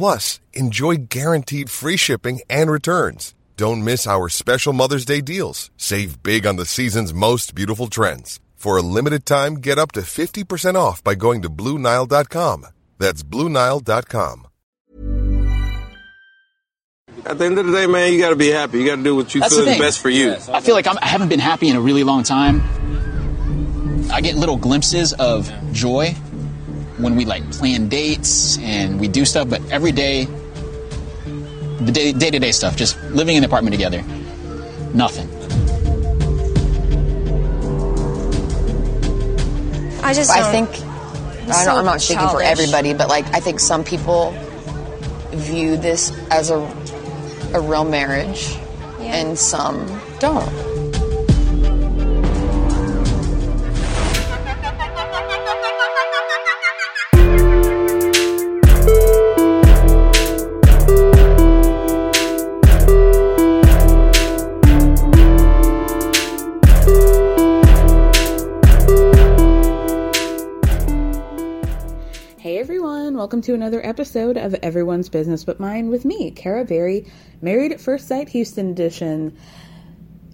Plus, enjoy guaranteed free shipping and returns. Don't miss our special Mother's Day deals. Save big on the season's most beautiful trends. For a limited time, get up to 50% off by going to BlueNile.com. That's BlueNile.com. At the end of the day, man, you got to be happy. You got to do what you That's feel is best for you. I feel like I'm, I haven't been happy in a really long time. I get little glimpses of joy when we like plan dates and we do stuff, but every day, the day to day stuff, just living in the apartment together, nothing. I just I don't- think I'm I so don't, I'm not speaking for everybody, but like I think some people view this as a a real marriage, Yeah. and some don't. Welcome to another episode of Everyone's Business But Mine with me, Kara Berry, Married at First Sight Houston edition.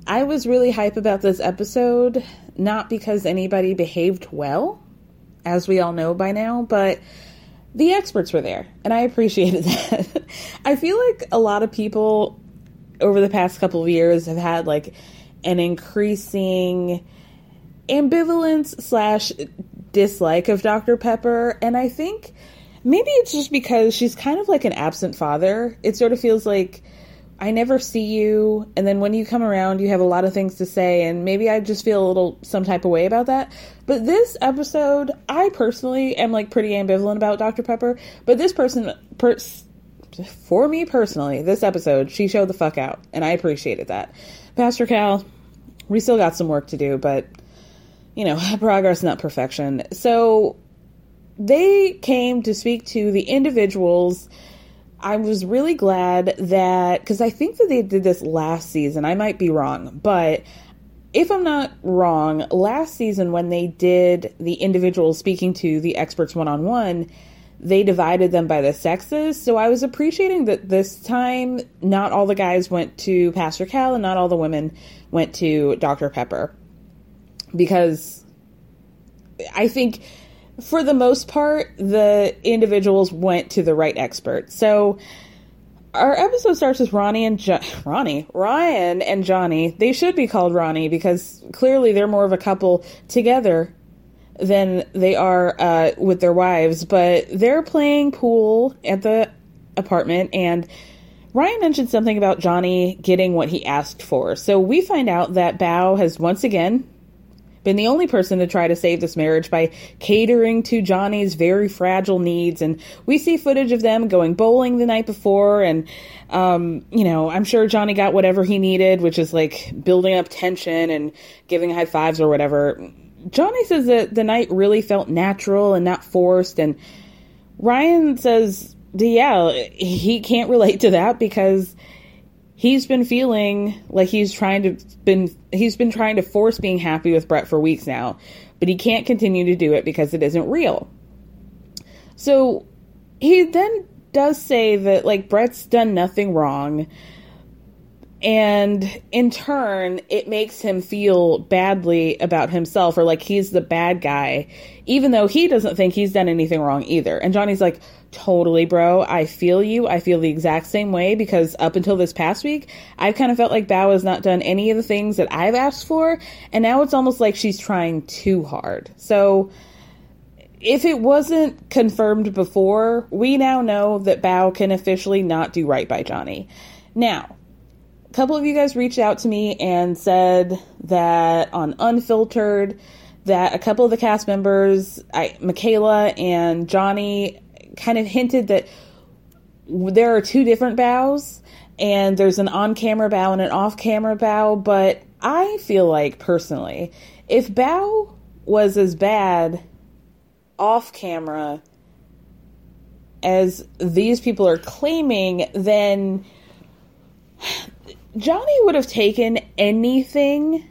I was really hype about this episode, not because anybody behaved well, as we all know by now, but the experts were there, and I appreciated that. I feel like a lot of people over the past couple of years have had like an increasing ambivalence slash dislike of Dr. Pepper, and I think maybe it's just because she's kind of like an absent father. It sort of feels like I never see you, and then when you come around, you have a lot of things to say, and maybe I just feel a little some type of way about that. But this episode, I personally am like pretty ambivalent about Dr. Pepper, but this person, per- for me personally, this episode, she showed the fuck out, and I appreciated that. Pastor Cal, we still got some work to do, but you know, progress, not perfection. So they came to speak to the individuals. I was really glad that, because I think that they did this last season. I might be wrong, but if I'm not wrong, last season when they did the individuals speaking to the experts one on one, they divided them by the sexes. So I was appreciating that this time not all the guys went to Pastor Cal and not all the women went to Dr. Pepper because I think for the most part, the individuals went to the right expert. So our episode starts with Ronnie and jo- Ronnie, Ryan and Johnny. They should be called Ronnie because clearly they're more of a couple together than they are uh, with their wives. But they're playing pool at the apartment, and Ryan mentioned something about Johnny getting what he asked for. So we find out that Bao has once again been the only person to try to save this marriage by catering to Johnny's very fragile needs. And we see footage of them going bowling the night before. And, um, you know, I'm sure Johnny got whatever he needed, which is like building up tension and giving high fives or whatever. Johnny says that the night really felt natural and not forced. And Ryan says yeah, he can't relate to that because he's been feeling like he's trying to been he's been trying to force being happy with Brett for weeks now, but he can't continue to do it because it isn't real. So he then does say that like Brett's done nothing wrong and in turn it makes him feel badly about himself or like he's the bad guy even though he doesn't think he's done anything wrong either. And johnny's like totally bro. I feel you. I feel the exact same way because up until this past week i've kind of felt like bao has not done any of the things that i've asked for. And now it's almost like she's trying too hard. So if it wasn't confirmed before we now know that bao can officially not do right by johnny. Now a couple of you guys reached out to me and said that on Unfiltered, that a couple of the cast members, I, Michaela and Johnny, kind of hinted that there are two different Baos, and there's an on camera Bao and an off camera Bao. But I feel like personally, if Bao was as bad off camera as these people are claiming, then Johnny would have taken anything.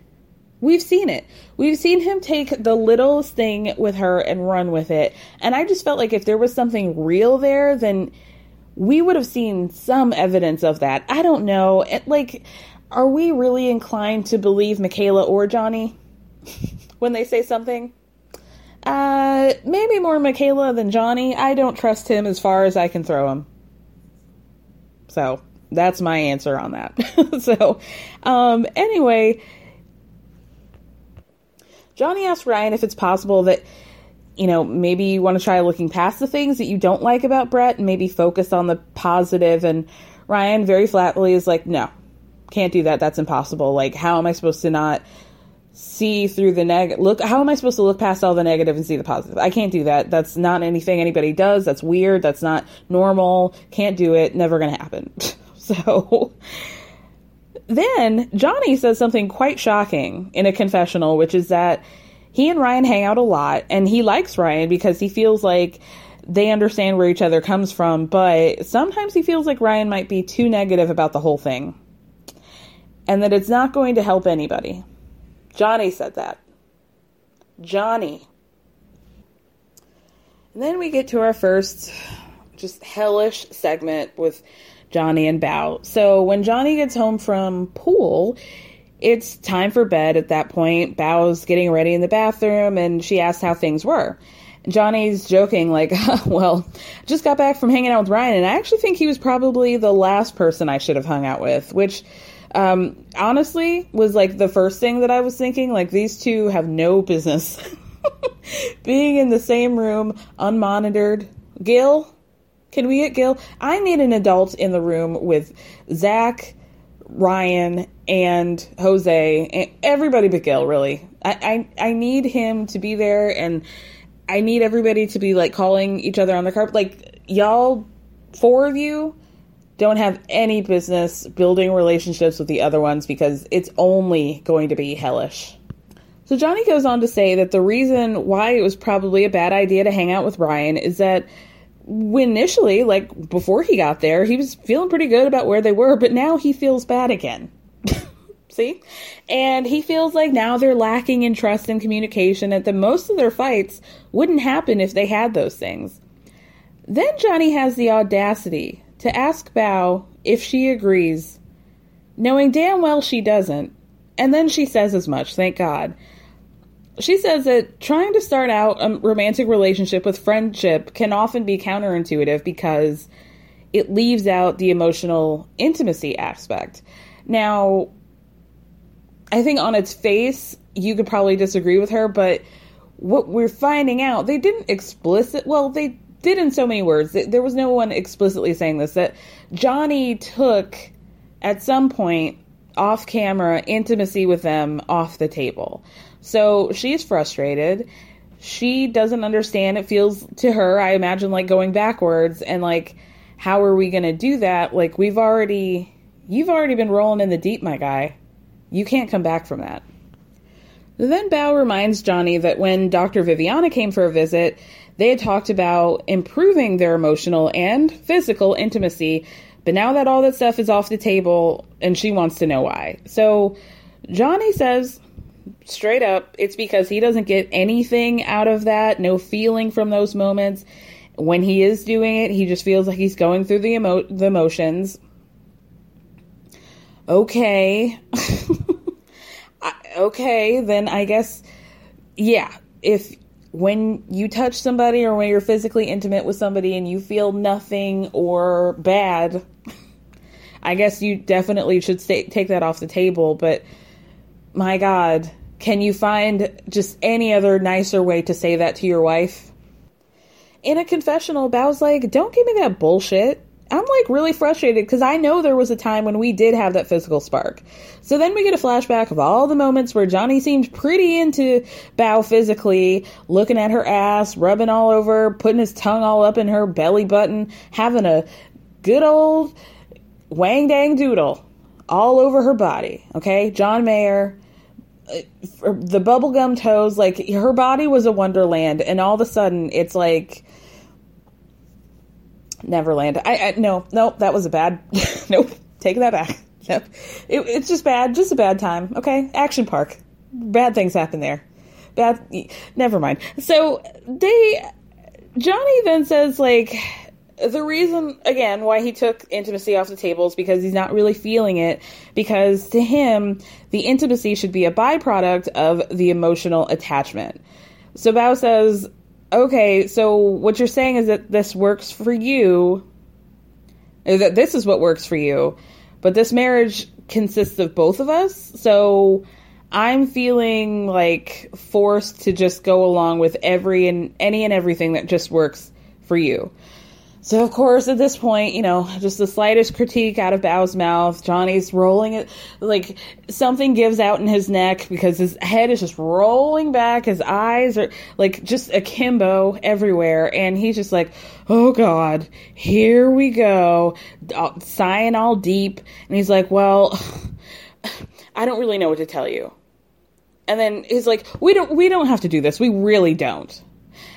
We've seen it. We've seen him take the littlest thing with her and run with it. And I just felt like if there was something real there, then we would have seen some evidence of that. I don't know. It, like, are we really inclined to believe Michaela or Johnny when they say something? Uh, maybe more Michaela than Johnny. I don't trust him as far as I can throw him. So, that's my answer on that. so, um, anyway, Johnny asked Ryan if it's possible that, you know, maybe you want to try looking past the things that you don't like about Brett and maybe focus on the positive. And Ryan very flatly is like, no, can't do that. That's impossible. Like, how am I supposed to not see through the negative? Look, how am I supposed to look past all the negative and see the positive? I can't do that. That's not anything anybody does. That's weird. That's not normal. Can't do it. Never going to happen. So then Johnny says something quite shocking in a confessional, which is that he and Ryan hang out a lot and he likes Ryan because he feels like they understand where each other comes from, but sometimes he feels like Ryan might be too negative about the whole thing and that it's not going to help anybody. Johnny said that. Johnny. And then we get to our first just hellish segment with Johnny and Bao. So when Johnny gets home from pool, it's time for bed at that point. Bao's getting ready in the bathroom and she asks how things were. Johnny's joking, like, well, just got back from hanging out with Ryan, and I actually think he was probably the last person I should have hung out with, which um, honestly was like the first thing that I was thinking. Like, these two have no business being in the same room, unmonitored. Gil, can we get Gil? I need an adult in the room with Zach, Ryan, and Jose, and everybody but Gil, really. I, I, I need him to be there, and I need everybody to be like calling each other on the carpet. Like, y'all, four of you, don't have any business building relationships with the other ones because it's only going to be hellish. So Johnny goes on to say that the reason why it was probably a bad idea to hang out with Ryan is that when initially, like before he got there, he was feeling pretty good about where they were, but now he feels bad again. See? And he feels like now they're lacking in trust and communication, and that most of their fights wouldn't happen if they had those things. Then Johnny has the audacity to ask Bao if she agrees, knowing damn well she doesn't, and then she says as much, thank God she says that trying to start out a romantic relationship with friendship can often be counterintuitive because it leaves out the emotional intimacy aspect. Now, I think on its face, you could probably disagree with her, but what we're finding out, they didn't explicit, well, they did in so many words. There was no one explicitly saying this, that Johnny took at some point off camera intimacy with them off the table. So she's frustrated. She doesn't understand. It feels to her, I imagine, like going backwards and like, how are we going to do that? Like, we've already, you've already been rolling in the deep, my guy. You can't come back from that. Then Bao reminds Johnny that when Dr. Viviana came for a visit, they had talked about improving their emotional and physical intimacy, but now that all that stuff is off the table, and she wants to know why. So Johnny says straight up it's because he doesn't get anything out of that, no feeling from those moments. When he is doing it, he just feels like he's going through the emo- the emotions. Okay. I, okay, then I guess yeah, if when you touch somebody or when you're physically intimate with somebody and you feel nothing or bad, I guess you definitely should stay, take that off the table. But my God, can you find just any other nicer way to say that to your wife? In a confessional, Bao's like, don't give me that bullshit. I'm like really frustrated because I know there was a time when we did have that physical spark. So then we get a flashback of all the moments where Johnny seemed pretty into Bao physically, looking at her ass, rubbing all over, putting his tongue all up in her belly button, having a good old wang dang doodle all over her body. Okay, John Mayer, Uh, the bubblegum toes, like her body was a wonderland, and all of a sudden it's like Neverland. I, I no, no, that was a bad. nope, take that back. Yep, it, it's just bad. Just a bad time. Okay, action park. Bad things happen there. Bad. Never mind. So they, Johnny then says like the reason again why he took intimacy off the table is because he's not really feeling it because to him the intimacy should be a byproduct of the emotional attachment so bao says okay, so what you're saying is that this works for you, that this is what works for you, but this marriage consists of both of us, so I'm feeling like forced to just go along with every and any and everything that just works for you. So, of course, at this point, you know, just the slightest critique out of Bao's mouth, Johnny's rolling it, like something gives out in his neck because his head is just rolling back. His eyes are like just akimbo everywhere. And he's just like, oh God, here we go, sighing all deep. And he's like, well, I don't really know what to tell you. And then he's like, we don't, we don't have to do this. We really don't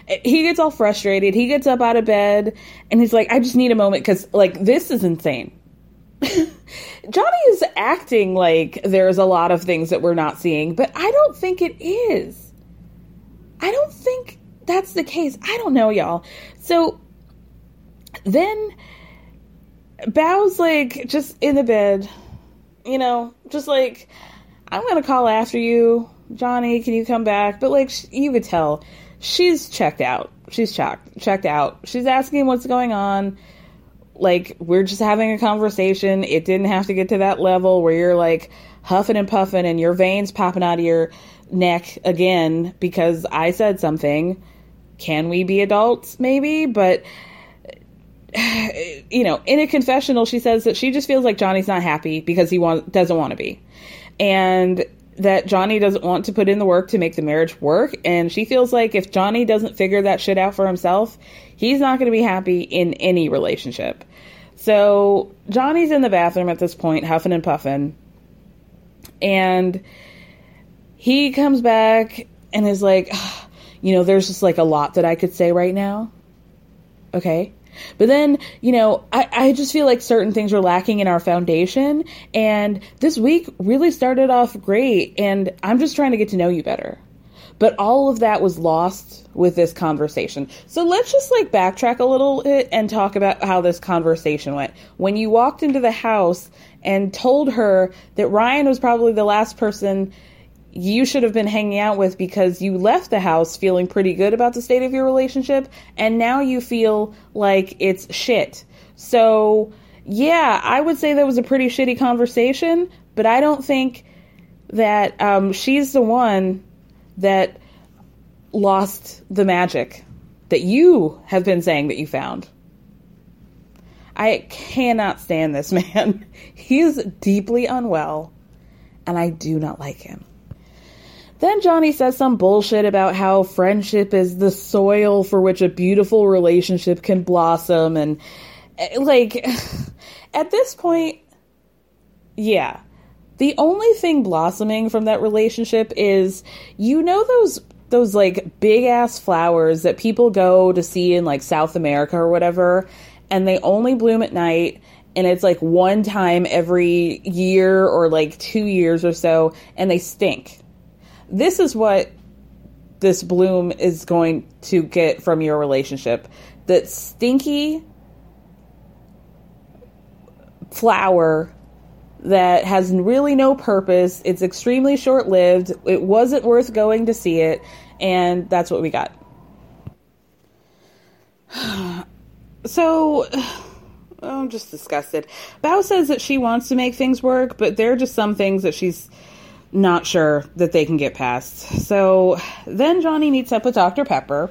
he gets all frustrated. He gets up out of bed and he's like, I just need a moment because, like, this is insane. Johnny is acting like there's a lot of things that we're not seeing, but I don't think it is. I don't think that's the case. I don't know, y'all. So then Bao's like just in the bed, you know, just like, I'm gonna call after you, Johnny. Can you come back? But like, you could tell she's checked out. She's checked checked out. She's asking what's going on. Like we're just having a conversation. It didn't have to get to that level where you're like huffing and puffing and your veins popping out of your neck again because I said something. Can we be adults? Maybe, but you know, in a confessional, she says that she just feels like Johnny's not happy because he want, doesn't want to be. And that Johnny doesn't want to put in the work to make the marriage work. And she feels like if Johnny doesn't figure that shit out for himself, he's not going to be happy in any relationship. So Johnny's in the bathroom at this point, huffing and puffing. And he comes back and is like, ah, you know, there's just like a lot that I could say right now. Okay. But then, you know, I, I just feel like certain things are lacking in our foundation. And this week really started off great. And I'm just trying to get to know you better. But all of that was lost with this conversation. So let's just like backtrack a little bit and talk about how this conversation went. When you walked into the house and told her that Ryan was probably the last person you should have been hanging out with because you left the house feeling pretty good about the state of your relationship and now you feel like it's shit. So, yeah, I would say that was a pretty shitty conversation, but I don't think that um, she's the one that lost the magic that you have been saying that you found. I cannot stand this man. He is deeply unwell, and I do not like him. Then Johnny says some bullshit about how friendship is the soil for which a beautiful relationship can blossom. And, eh, like, at this point, yeah. The only thing blossoming from that relationship is, you know, those those like big ass flowers that people go to see in like South America or whatever, and they only bloom at night. And it's like one time every year or like two years or so, and they stink. This is what this bloom is going to get from your relationship. That stinky flower that has really no purpose. It's extremely short lived. It wasn't worth going to see it, and that's what we got. so, I'm just disgusted. Bao says that she wants to make things work, but there are just some things that she's not sure that they can get past. So then Johnny meets up with Dr. Pepper.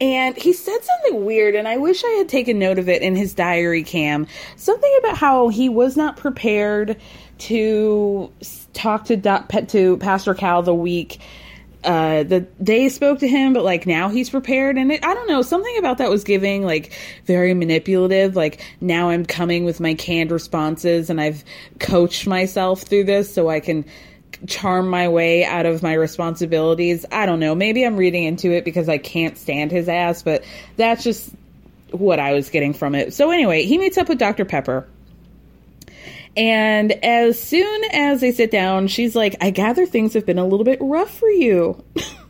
And he said something weird, and I wish I had taken note of it in his diary cam. Something about how he was not prepared to talk to pet to Pastor Cal the week uh the they spoke to him but like now he's prepared. And it, i don't know something about that was giving like very manipulative like now i'm coming with my canned responses and i've coached myself through this so i can charm my way out of my responsibilities. I don't know. Maybe i'm reading into it because i can't stand his ass but that's just what i was getting from it. So anyway he meets up with dr pepper and as soon as they sit down, she's like, I gather things have been a little bit rough for you.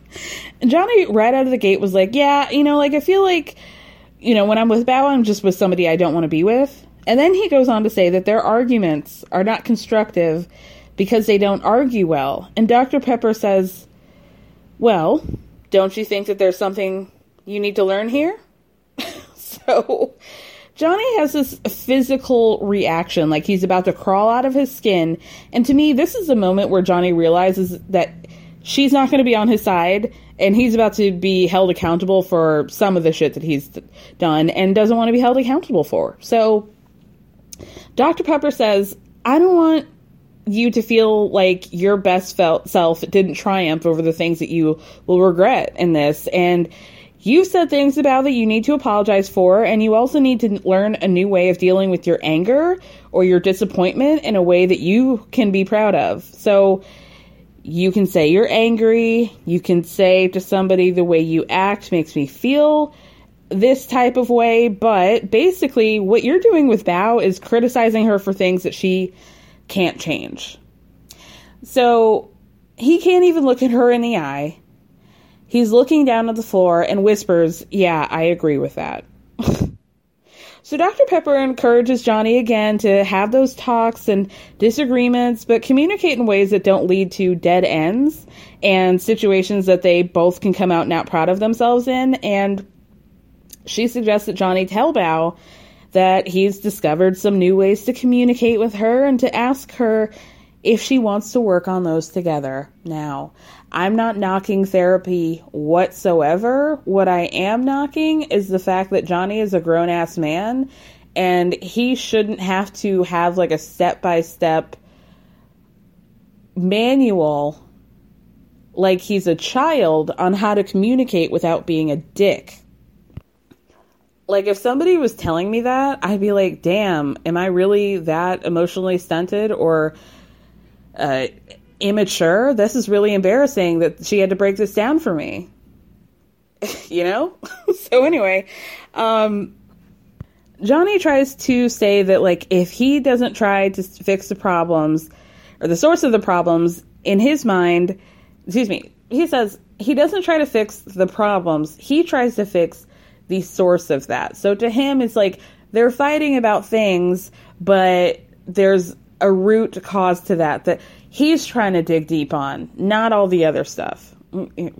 Johnny, right out of the gate, was like, Yeah, you know, like I feel like, you know, when I'm with Bao, I'm just with somebody I don't want to be with. And then he goes on to say that their arguments are not constructive because they don't argue well. And Dr. Pepper says, Well, don't you think that there's something you need to learn here? so Johnny has this physical reaction, like he's about to crawl out of his skin. And to me, this is a moment where Johnny realizes that she's not going to be on his side and he's about to be held accountable for some of the shit that he's done and doesn't want to be held accountable for. So Dr. Pepper says, I don't want you to feel like your best felt self didn't triumph over the things that you will regret in this. And You've said things about that you need to apologize for, and you also need to learn a new way of dealing with your anger or your disappointment in a way that you can be proud of. So you can say you're angry, you can say to somebody the way you act makes me feel this type of way, but basically what you're doing with Bao is criticizing her for things that she can't change. So he can't even look at her in the eye He's looking down at the floor and whispers, Yeah, I agree with that. so Dr. Pepper encourages Johnny again to have those talks and disagreements, but communicate in ways that don't lead to dead ends and situations that they both can come out not proud of themselves in. And she suggests that Johnny tell Bao that he's discovered some new ways to communicate with her and to ask her if she wants to work on those together. Now, I'm not knocking therapy whatsoever. What I am knocking is the fact that Johnny is a grown ass man and he shouldn't have to have like a step by step manual like he's a child on how to communicate without being a dick. Like if somebody was telling me that, I'd be like, "Damn, am I really that emotionally stunted or uh, immature. This is really embarrassing that she had to break this down for me. you know? so anyway, um Johnny tries to say that like if he doesn't try to fix the problems or the source of the problems in his mind, excuse me, he says he doesn't try to fix the problems. He tries to fix the source of that. So to him it's like they're fighting about things, but there's a root cause to that that he's trying to dig deep on, not all the other stuff.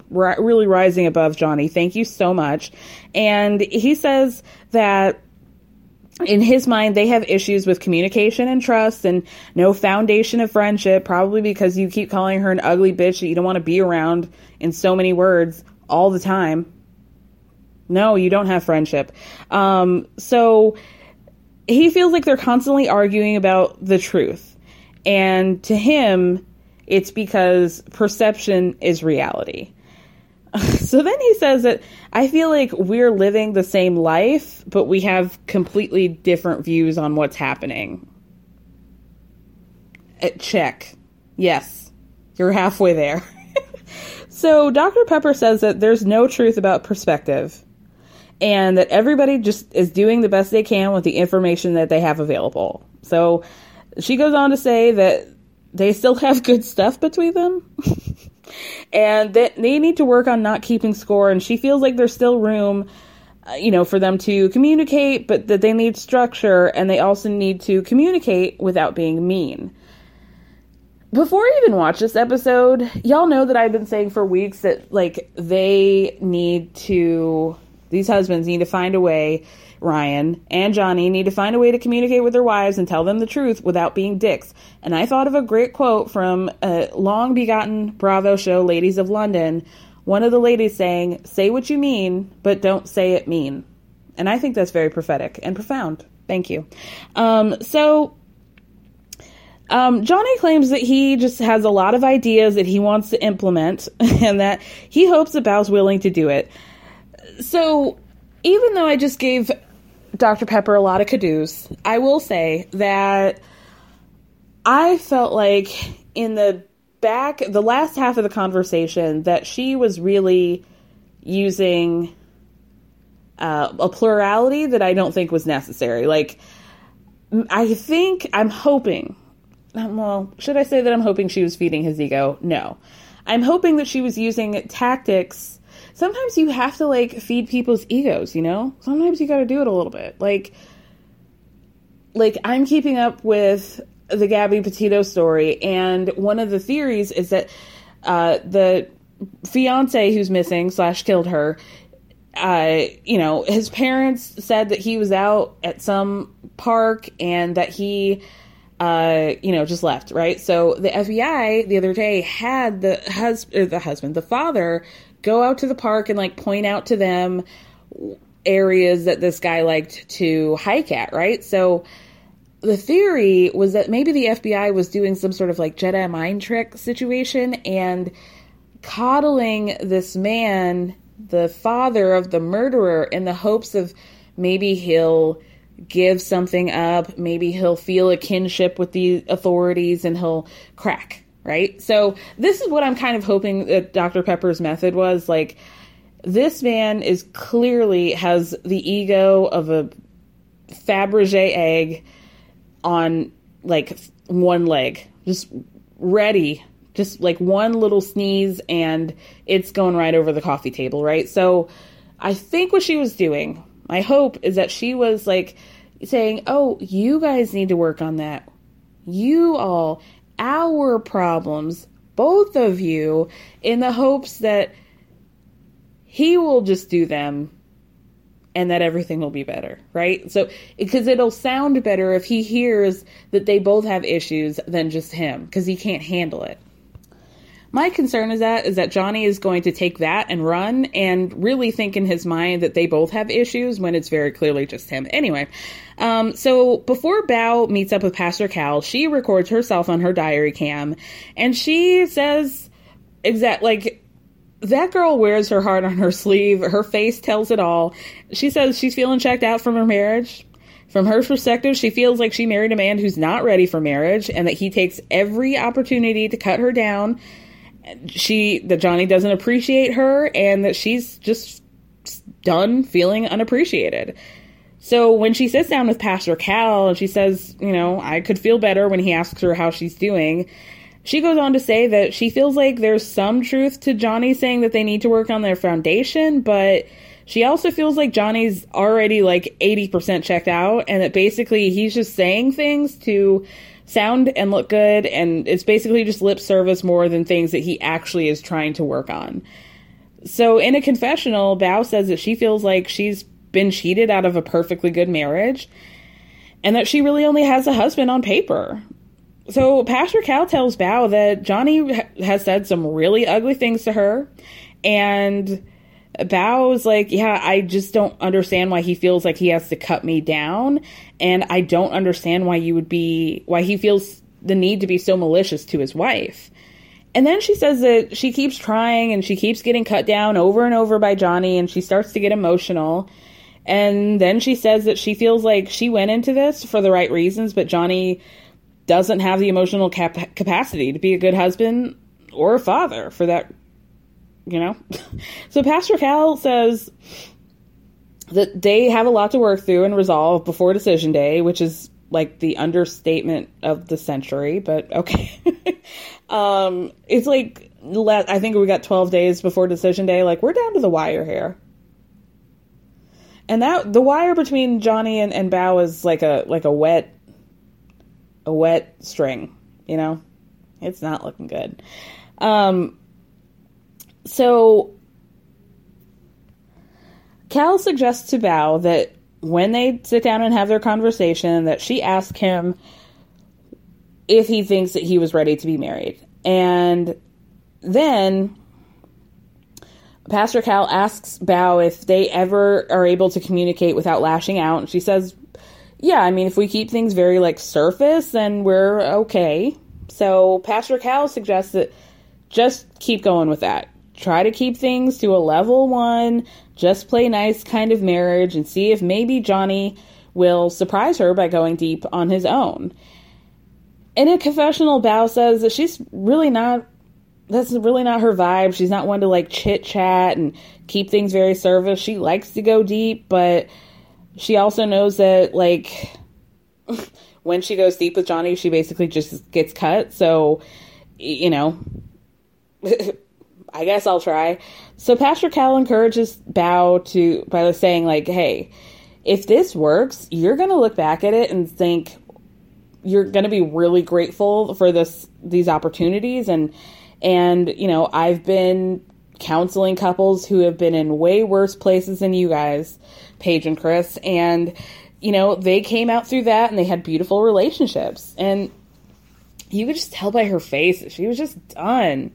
Really rising above Johnny. Thank you so much. And he says that in his mind, they have issues with communication and trust and no foundation of friendship, probably because you keep calling her an ugly bitch that you don't want to be around in so many words all the time. No, you don't have friendship. Um, so he feels like they're constantly arguing about the truth and to him, it's because perception is reality. so then he says that I feel like we're living the same life, but we have completely different views on what's happening. Uh, check. Yes, you're halfway there. So Dr. Pepper says that there's no truth about perspective and that everybody just is doing the best they can with the information that they have available. So she goes on to say that they still have good stuff between them. And that they need to work on not keeping score and she feels like there's still room uh, you know for them to communicate but that they need structure and they also need to communicate without being mean. Before I even watch this episode, y'all know that I've been saying for weeks that like they need to these husbands need to find a way Ryan and Johnny need to find a way to communicate with their wives and tell them the truth without being dicks. And I thought of a great quote from a long begotten Bravo show, Ladies of London. One of the ladies saying, Say what you mean, but don't say it mean. And I think that's very prophetic and profound. Thank you. Um, so um, Johnny claims that he just has a lot of ideas that he wants to implement and that he hopes that Bao's willing to do it. So, even though I just gave Dr. Pepper a lot of cadoos, I will say that I felt like in the back, the last half of the conversation, that she was really using uh, a plurality that I don't think was necessary. Like, I think, I'm hoping well, should I say that I'm hoping she was feeding his ego? No. I'm hoping that she was using tactics. Sometimes you have to like feed people's egos, you know? Sometimes you got to do it a little bit. Like like I'm keeping up with the Gabby Petito story and one of the theories is that uh, the fiance who's missing slash killed her uh, you know, his parents said that he was out at some park and that he uh, you know, just left, right? So the FBI the other day had the husband, the husband, the father, go out to the park and like point out to them areas that this guy liked to hike at, right? So the theory was that maybe the FBI was doing some sort of like Jedi mind trick situation and coddling this man, the father of the murderer, in the hopes of maybe he'll give something up. Maybe he'll feel a kinship with the authorities and he'll crack, right? So, this is what I'm kind of hoping that Dr. Pepper's method was. Like, this man is clearly has the ego of a Fabergé egg on like one leg, just ready, just like one little sneeze and it's going right over the coffee table, right? So, I think what she was doing my hope is that she was like saying, Oh, you guys need to work on that. You all, our problems, both of you, in the hopes that he will just do them and that everything will be better, right? So, because it'll sound better if he hears that they both have issues than just him, because he can't handle it. My concern is that is that Johnny is going to take that and run and really think in his mind that they both have issues when it's very clearly just him. Anyway, um, so before Bao meets up with Pastor Cal, she records herself on her diary cam, and she says exact like that girl wears her heart on her sleeve. Her face tells it all. She says she's feeling checked out from her marriage. From her perspective, she feels like she married a man who's not ready for marriage and that he takes every opportunity to cut her down she that Johnny doesn't appreciate her and that she's just done feeling unappreciated. So when she sits down with Pastor Cal and she says, you know, I could feel better when he asks her how she's doing, she goes on to say that she feels like there's some truth to Johnny saying that they need to work on their foundation, but she also feels like Johnny's already like 80% checked out and that basically he's just saying things to sound and look good, and it's basically just lip service more than things that he actually is trying to work on. So, in a confessional, Bao says that she feels like she's been cheated out of a perfectly good marriage and that she really only has a husband on paper. So, Pastor Cal tells Bao that Johnny has said some really ugly things to her and Bao's like, yeah, I just don't understand why he feels like he has to cut me down. And I don't understand why you would be, why he feels the need to be so malicious to his wife. And then she says that she keeps trying and she keeps getting cut down over and over by Johnny and she starts to get emotional. And then she says that she feels like she went into this for the right reasons, but Johnny doesn't have the emotional cap- capacity to be a good husband or a father for that you know? so Pastor Cal says that they have a lot to work through and resolve before decision day, which is like the understatement of the century, but okay. um, it's like, I think we got 12 days before decision day. Like, we're down to the wire here. And that, the wire between Johnny and, and Bao is like a, like a wet, a wet string, you know? It's not looking good. Um, so Cal suggests to Bao that when they sit down and have their conversation, that she ask him if he thinks that he was ready to be married. And then Pastor Cal asks Bao if they ever are able to communicate without lashing out. And she says, Yeah, I mean, if we keep things very like surface, then we're okay. So Pastor Cal suggests that just keep going with that. Try to keep things to a level one, just play nice kind of marriage, and see if maybe Johnny will surprise her by going deep on his own. In a confessional, Bao says that she's really not. That's really not her vibe. She's not one to like chit chat and keep things very service. She likes to go deep, but she also knows that like when she goes deep with Johnny, she basically just gets cut. So, you know, I guess I'll try. So Pastor Cal encourages Bao to by saying like, "Hey, if this works, you're going to look back at it and think you're going to be really grateful for this these opportunities and and you know, I've been counseling couples who have been in way worse places than you guys, Paige and Chris, and you know, they came out through that and they had beautiful relationships. And you could just tell by her face that she was just done.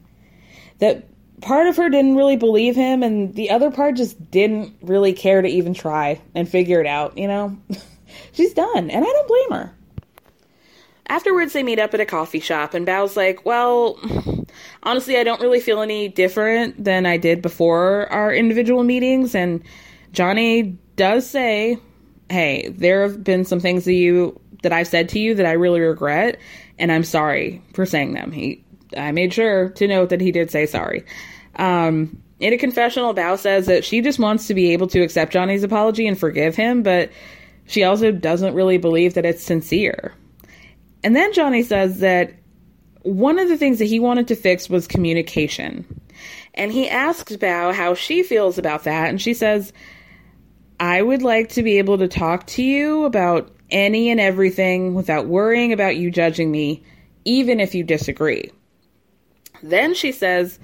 That part of her didn't really believe him, and the other part just didn't really care to even try and figure it out, you know? She's done, and I don't blame her. Afterwards, they meet up at a coffee shop, and Bao's like, Well, honestly, I don't really feel any different than I did before our individual meetings. And Johnny does say, hey, there have been some things that you that I've said to you that I really regret, and I'm sorry for saying them. He, I made sure to note that he did say sorry. Um, in a confessional, Bao says that she just wants to be able to accept Johnny's apology and forgive him, but she also doesn't really believe that it's sincere. And then Johnny says that one of the things that he wanted to fix was communication. And he asks Bao how she feels about that, and she says, I would like to be able to talk to you about any and everything without worrying about you judging me, even if you disagree. Then she says,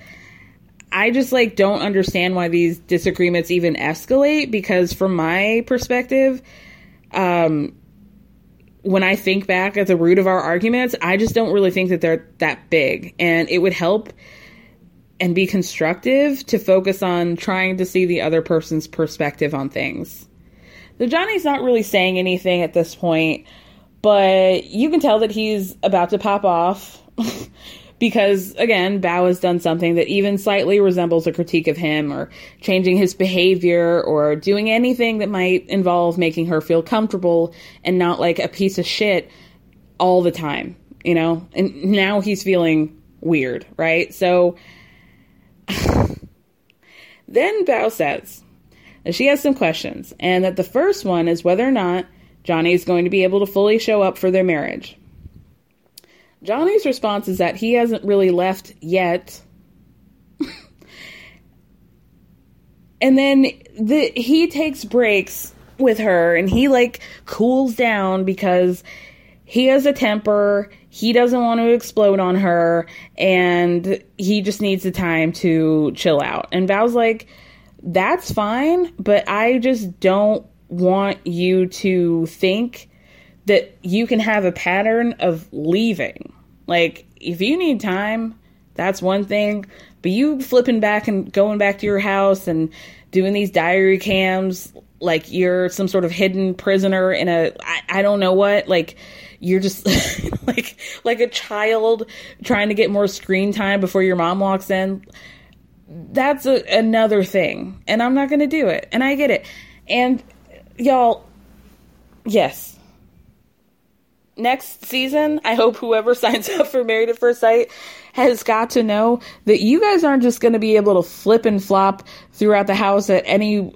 I just like don't understand why these disagreements even escalate because from my perspective, um, when I think back at the root of our arguments, I just don't really think that they're that big. And it would help and be constructive to focus on trying to see the other person's perspective on things. So Johnny's not really saying anything at this point, but you can tell that he's about to pop off because again, Bao has done something that even slightly resembles a critique of him or changing his behavior or doing anything that might involve making her feel comfortable and not like a piece of shit all the time, you know? And now he's feeling weird, right? So then Bao says that she has some questions, and that the first one is whether or not Johnny is going to be able to fully show up for their marriage. Johnny's response is that he hasn't really left yet. and then the, he takes breaks with her and he like cools down because he has a temper. He doesn't want to explode on her, and he just needs the time to chill out. And Bao's like, that's fine, but I just don't want you to think that you can have a pattern of leaving. Like, if you need time, that's one thing, but you flipping back and going back to your house and doing these diary cams like you're some sort of hidden prisoner in a I, I don't know what. Like you're just like like a child trying to get more screen time before your mom walks in. That's a, another thing. And i'm not going to do it. And i get it. And y'all yes next season, I hope whoever signs up for Married at First Sight has got to know that you guys aren't just going to be able to flip and flop throughout the house at any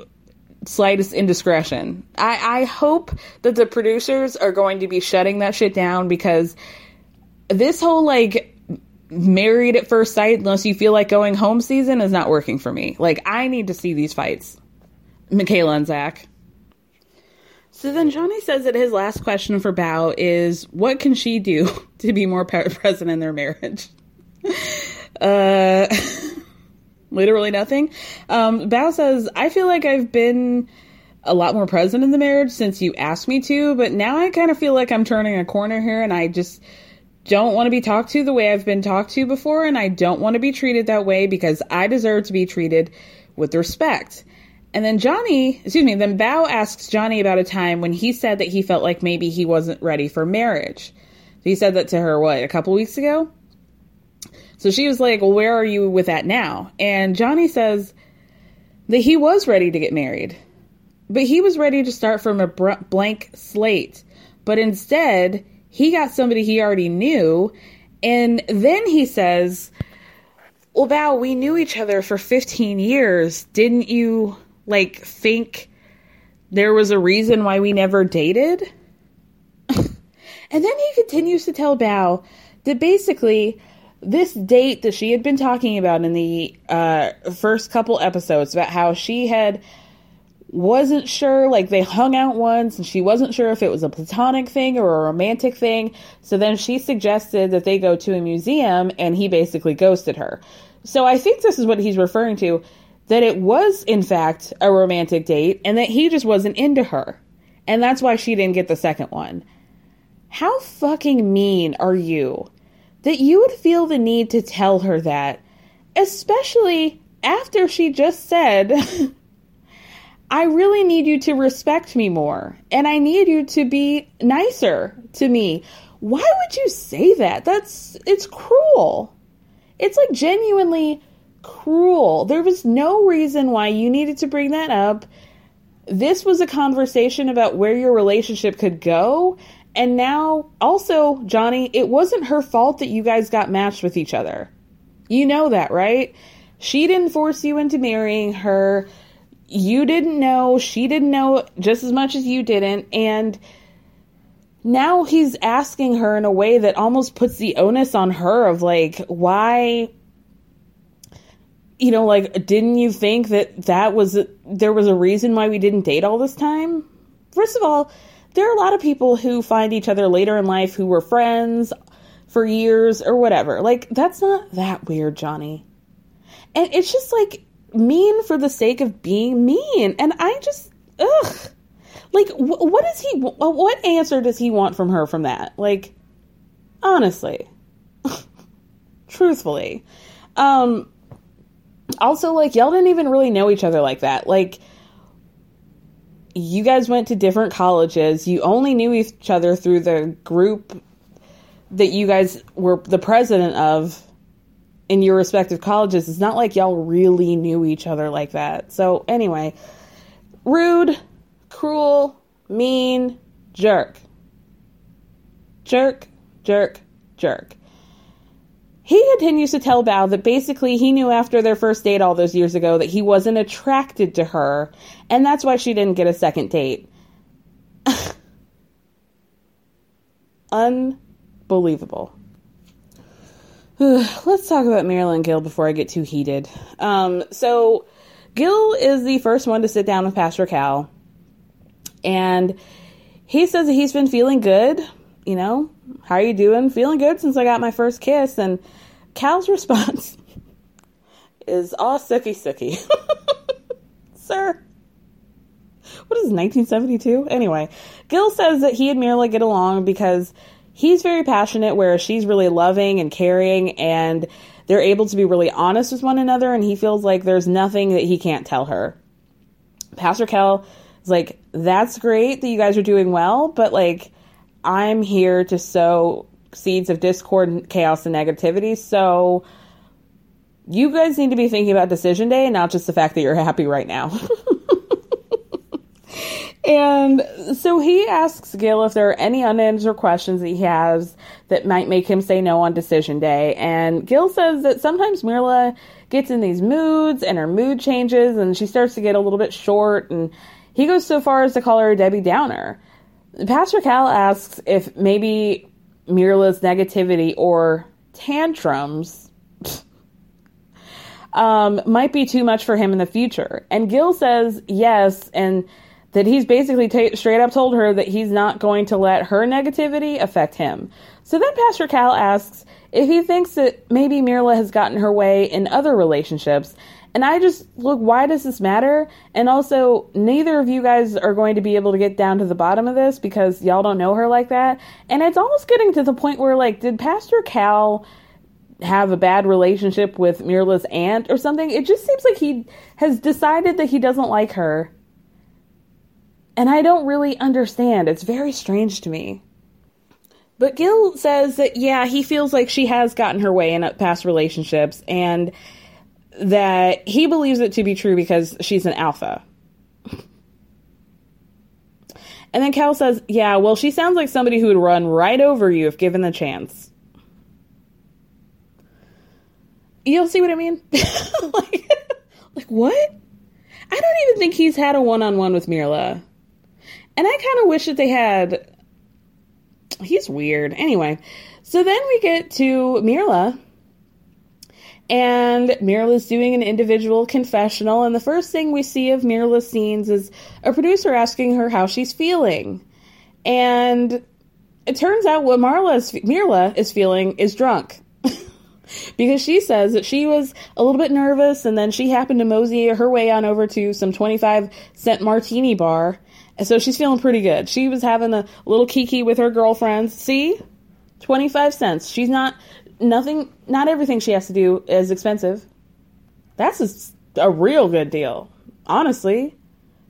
slightest indiscretion. I, I hope that the producers are going to be shutting that shit down because this whole like married at first sight, unless you feel like going home season, is not working for me. Like, I need to see these fights. Michaela and Zach. So then Johnny says that his last question for Bao is what can she do to be more present in their marriage? uh, literally nothing. Um, Bao says, I feel like I've been a lot more present in the marriage since you asked me to, but now I kind of feel like I'm turning a corner here and I just don't want to be talked to the way I've been talked to before, and I don't want to be treated that way because I deserve to be treated with respect. And then Johnny, excuse me, then Bao asks Johnny about a time when he said that he felt like maybe he wasn't ready for marriage. He said that to her, what, a couple weeks ago? So she was like, Well, where are you with that now? And Johnny says that he was ready to get married, but he was ready to start from a blank slate. But instead, he got somebody he already knew. And then he says, Well, Bao, we knew each other for 15 years. Didn't you, like, think there was a reason why we never dated? and then he continues to tell Bao that basically this date that she had been talking about in the uh, first couple episodes about how she had wasn't sure like they hung out once and she wasn't sure if it was a platonic thing or a romantic thing. So then she suggested that they go to a museum and he basically ghosted her. So i think this is what he's referring to that it was in fact a romantic date and that he just wasn't into her and that's why she didn't get the second one how fucking mean are you that you would feel the need to tell her that especially after she just said I really need you to respect me more and I need you to be nicer to me. Why would you say that? That's it's cruel. It's like genuinely cruel. There was no reason why you needed to bring that up. This was a conversation about where your relationship could go. And now, also, Johnny, it wasn't her fault that you guys got matched with each other. You know that, right? She didn't force you into marrying her you didn't know, she didn't know just as much as you didn't, and now he's asking her in a way that almost puts the onus on her of like, why you know, like, didn't you think that that was there was a reason why we didn't date all this time? First of all, there are a lot of people who find each other later in life who were friends for years or whatever. Like, that's not that weird, Johnny. And it's just like mean for the sake of being mean. And I just, ugh. Like, wh- what is he, what answer does he want from her from that? Like, honestly. Truthfully. Um, also, like, y'all didn't even really know each other like that. Like, you guys went to different colleges. You only knew each other through the group that you guys were the president of in your respective colleges, it's not like y'all really knew each other like that. So, anyway, rude, cruel, mean, jerk. Jerk, jerk, jerk. He continues to tell Bao that basically he knew after their first date all those years ago that he wasn't attracted to her, and that's why she didn't get a second date. Unbelievable. Let's talk about Marilyn Gil before I get too heated. Um, so, Gil is the first one to sit down with Pastor Cal, and he says that he's been feeling good. You know, how are you doing? Feeling good since I got my first kiss. And Cal's response is, "Aw, sookie, sookie, sir." What is 1972? Anyway, Gil says that he and Marilyn get along because he's very passionate, whereas she's really loving and caring, and they're able to be really honest with one another, and he feels like there's nothing that he can't tell her. Pastor Cal is like, that's great that you guys are doing well, but like, I'm here to sow seeds of discord and chaos and negativity, so you guys need to be thinking about decision day and not just the fact that you're happy right now. And so he asks Gil if there are any unanswered questions that he has that might make him say no on decision day. And Gil says that sometimes Mirla gets in these moods and her mood changes and she starts to get a little bit short. And he goes so far as to call her Debbie Downer. Pastor Cal asks if maybe Mirla's negativity or tantrums um, might be too much for him in the future. And Gil says yes, and that he's basically t- straight up told her that he's not going to let her negativity affect him. So then Pastor Cal asks if he thinks that maybe Mirla has gotten her way in other relationships. And I just look, why does this matter? And also, neither of you guys are going to be able to get down to the bottom of this because y'all don't know her like that. And it's almost getting to the point where, like, did Pastor Cal have a bad relationship with Mirla's aunt or something? It just seems like he has decided that he doesn't like her and I don't really understand. It's very strange to me. But Gil says that, yeah, he feels like she has gotten her way in past relationships and that he believes it to be true because she's an alpha. And then Cal says, yeah, well, she sounds like somebody who would run right over you if given the chance. You'll see what I mean? like, like, what? I don't even think he's had a one on one with Mirla. And I kind of wish that they had. He's weird. Anyway, so then we get to Mirla. And Mirla's doing an individual confessional. And the first thing we see of Mirla's scenes is a producer asking her how she's feeling. And it turns out what Marla's, Mirla is feeling is drunk. because she says that she was a little bit nervous and then she happened to mosey her way on over to some 25 cent martini bar so she's feeling pretty good. She was having a little kiki with her girlfriends. See? 25 cents. She's not, nothing, not everything she has to do is expensive. That's a, a real good deal. Honestly.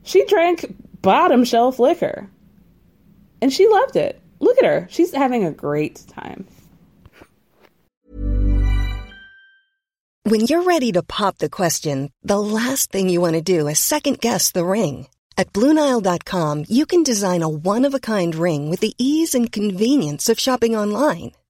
She drank bottom shelf liquor. And she loved it. Look at her. She's having a great time. When you're ready to pop the question, the last thing you want to do is second guess the ring at Bluenile.com, you can design a one of a kind ring with the ease and convenience of shopping online.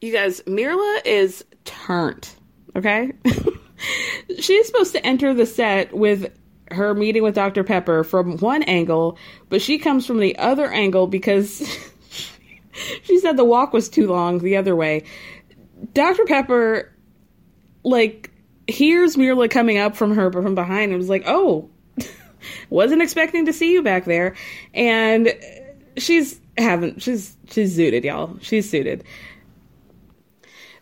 You guys, Mirla is turned. Okay? She's supposed to enter the set with her meeting with Dr. Pepper from one angle, but she comes from the other angle because she said the walk was too long the other way. Dr. Pepper, like, hears Mirla coming up from her from behind and was like, oh, wasn't expecting to see you back there. And she's haven't she's she's zooted, y'all. She's suited.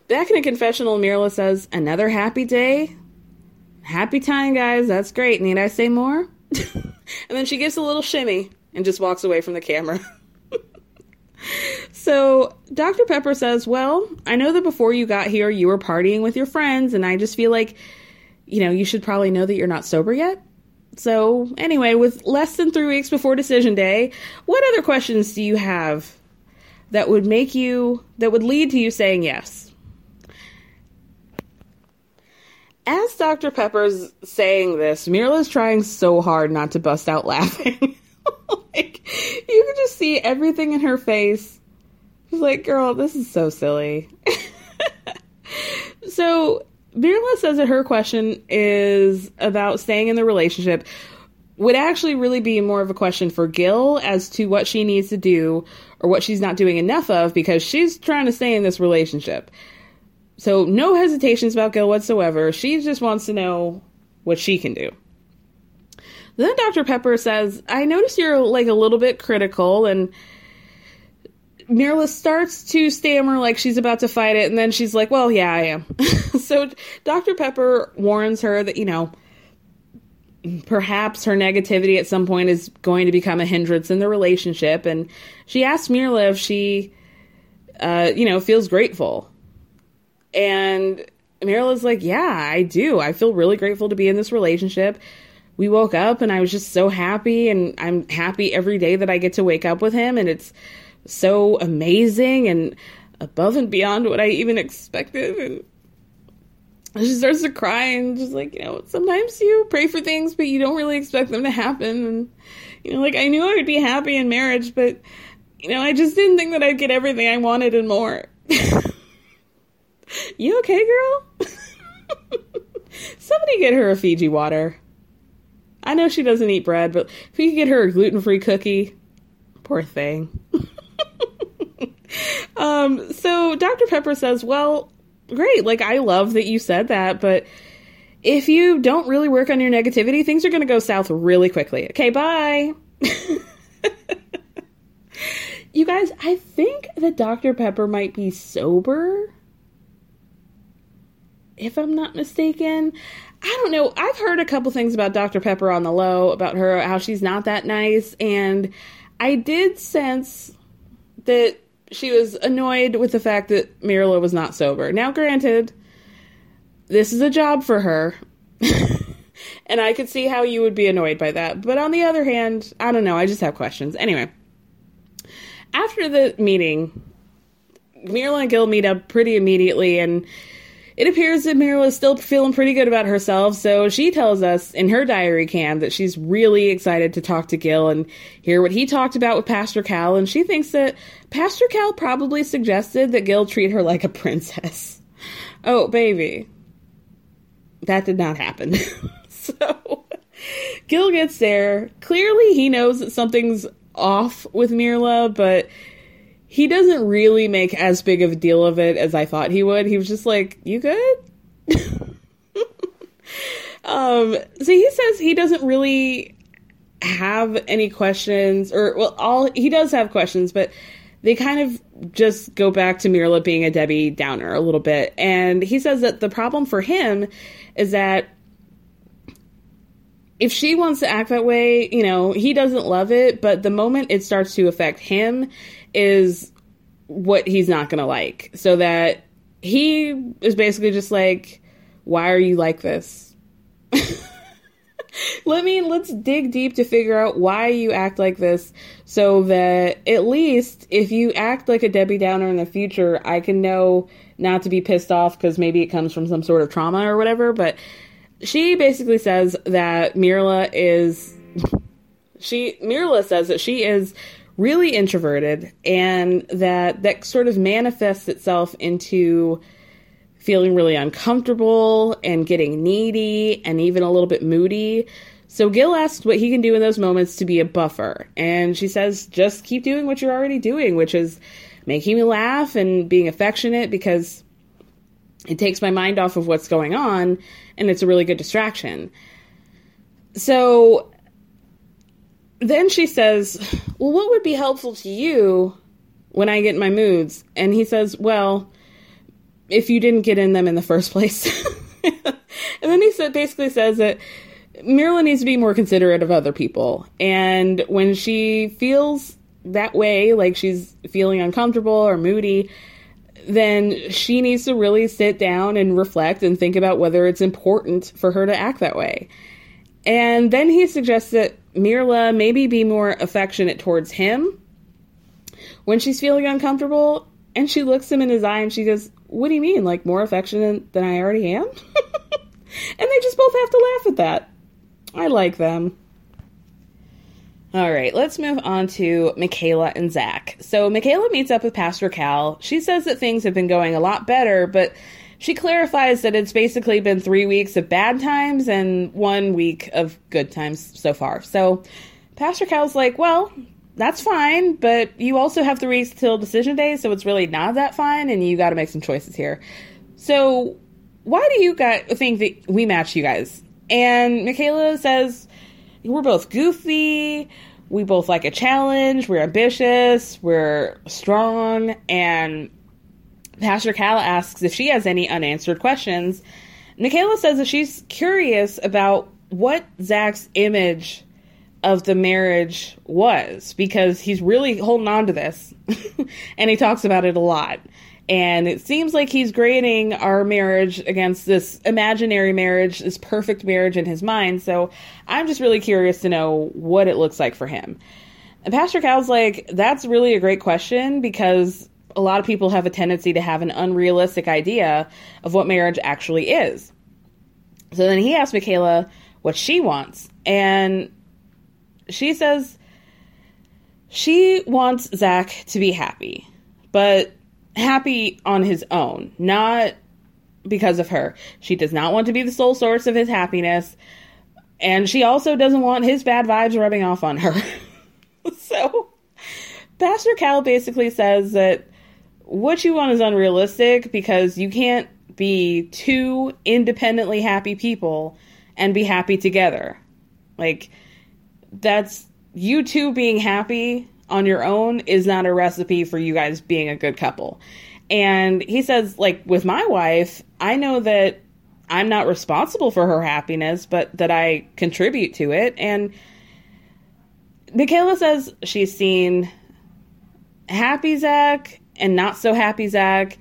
Back in a confessional, Mirla says, Another happy day? Happy time, guys. That's great. Need I say more? and then she gives a little shimmy and just walks away from the camera. so Dr. Pepper says, Well, I know that before you got here, you were partying with your friends, and I just feel like, you know, you should probably know that you're not sober yet. So, anyway, with less than three weeks before decision day, what other questions do you have that would make you, that would lead to you saying yes? As Dr. Pepper's saying this, Mirla's trying so hard not to bust out laughing. like, you can just see everything in her face. She's like, girl, this is so silly. so, Mirla says that her question is about staying in the relationship would actually really be more of a question for Gil as to what she needs to do or what she's not doing enough of because she's trying to stay in this relationship. So, no hesitations about Gil whatsoever. She just wants to know what she can do. Then Dr. Pepper says, I notice you're like a little bit critical, and Mirla starts to stammer like she's about to fight it, and then she's like, Well, yeah, I am. so Dr. Pepper warns her that, you know, perhaps her negativity at some point is going to become a hindrance in the relationship. And she asks Mirla if she, uh, you know, feels grateful. And Mirla's like, Yeah, I do. I feel really grateful to be in this relationship. We woke up and I was just so happy, and I'm happy every day that I get to wake up with him. And it's so amazing and above and beyond what I even expected. And she starts to cry and just like, you know, sometimes you pray for things, but you don't really expect them to happen. And, you know, like I knew I would be happy in marriage, but, you know, I just didn't think that I'd get everything I wanted and more. you okay, girl? Somebody get her a Fiji water. I know she doesn't eat bread, but if we could get her a gluten free cookie, poor thing. um, so Dr. Pepper says, Well, great. Like, I love that you said that, but if you don't really work on your negativity, things are going to go south really quickly. Okay, bye. you guys, I think that Dr. Pepper might be sober. If I'm not mistaken. I don't know. I've heard a couple things about Dr. Pepper on the low, about her, how she's not that nice. And I did sense that she was annoyed with the fact that Mirla was not sober. Now, granted, this is a job for her. and I could see how you would be annoyed by that. But on the other hand, I don't know. I just have questions. Anyway, after the meeting, Mirla and Gil meet up pretty immediately, and it appears that Mirla is still feeling pretty good about herself, so she tells us in her diary cam that she's really excited to talk to Gil and hear what he talked about with Pastor Cal, and she thinks that Pastor Cal probably suggested that Gil treat her like a princess. Oh, baby. That did not happen. so, Gil gets there. Clearly, he knows that something's off with Mirla, but he doesn't really make as big of a deal of it as I thought he would. He was just like, "You good?" um, so he says he doesn't really have any questions, or well, all he does have questions, but they kind of just go back to Mirla being a Debbie Downer a little bit. And he says that the problem for him is that if she wants to act that way, you know, he doesn't love it, but the moment it starts to affect him is what he's not going to like. So that he is basically just like, why are you like this? Let me let's dig deep to figure out why you act like this so that at least if you act like a Debbie Downer in the future, I can know not to be pissed off because maybe it comes from some sort of trauma or whatever. But she basically says that Mirla is she Mirla says that she is really introverted and that that sort of manifests itself into feeling really uncomfortable and getting needy and even a little bit moody. So Gil asks what he can do in those moments to be a buffer. And she says, just keep doing what you're already doing, which is making me laugh and being affectionate because it takes my mind off of what's going on and it's a really good distraction. So then she says, Well, what would be helpful to you when I get my moods? And he says, Well, if you didn't get in them in the first place. and then he basically says that Mirla needs to be more considerate of other people. And when she feels that way, like she's feeling uncomfortable or moody, then she needs to really sit down and reflect and think about whether it's important for her to act that way. And then he suggests that Mirla maybe be more affectionate towards him when she's feeling uncomfortable. And she looks him in his eye and she goes, What do you mean? Like more affectionate than I already am? and they just both have to laugh at that. I like them. All right, let's move on to Michaela and Zach. So, Michaela meets up with Pastor Cal. She says that things have been going a lot better, but she clarifies that it's basically been three weeks of bad times and one week of good times so far. So, Pastor Cal's like, well, that's fine, but you also have three weeks till decision day, so it's really not that fine, and you got to make some choices here. So, why do you guys think that we match you guys? And Michaela says, We're both goofy. We both like a challenge. We're ambitious. We're strong. And Pastor Cal asks if she has any unanswered questions. Michaela says that she's curious about what Zach's image of the marriage was because he's really holding on to this and he talks about it a lot. And it seems like he's grading our marriage against this imaginary marriage, this perfect marriage in his mind. So I'm just really curious to know what it looks like for him. And Pastor Cal's like, that's really a great question because a lot of people have a tendency to have an unrealistic idea of what marriage actually is. So then he asks Michaela what she wants. And she says she wants Zach to be happy, but happy on his own, not because of her. She does not want to be the sole source of his happiness, and she also doesn't want his bad vibes rubbing off on her. so, Pastor Cal basically says that what you want is unrealistic because you can't be two independently happy people and be happy together. Like, that's you two being happy on your own is not a recipe for you guys being a good couple. And he says, like, with my wife, I know that I'm not responsible for her happiness, but that I contribute to it. And Michaela says she's seen happy Zach and not so happy Zach.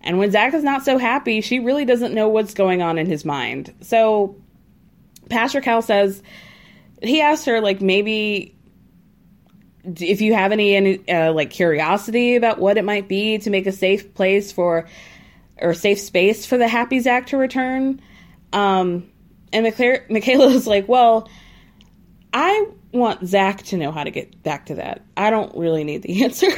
And when Zach is not so happy, she really doesn't know what's going on in his mind. So Pastor Cal says he asked her, like, maybe if you have any uh, like curiosity about what it might be to make a safe place for or safe space for the happy Zach to return. Um, and Michaela is like, well, I want Zach to know how to get back to that. I don't really need the answer.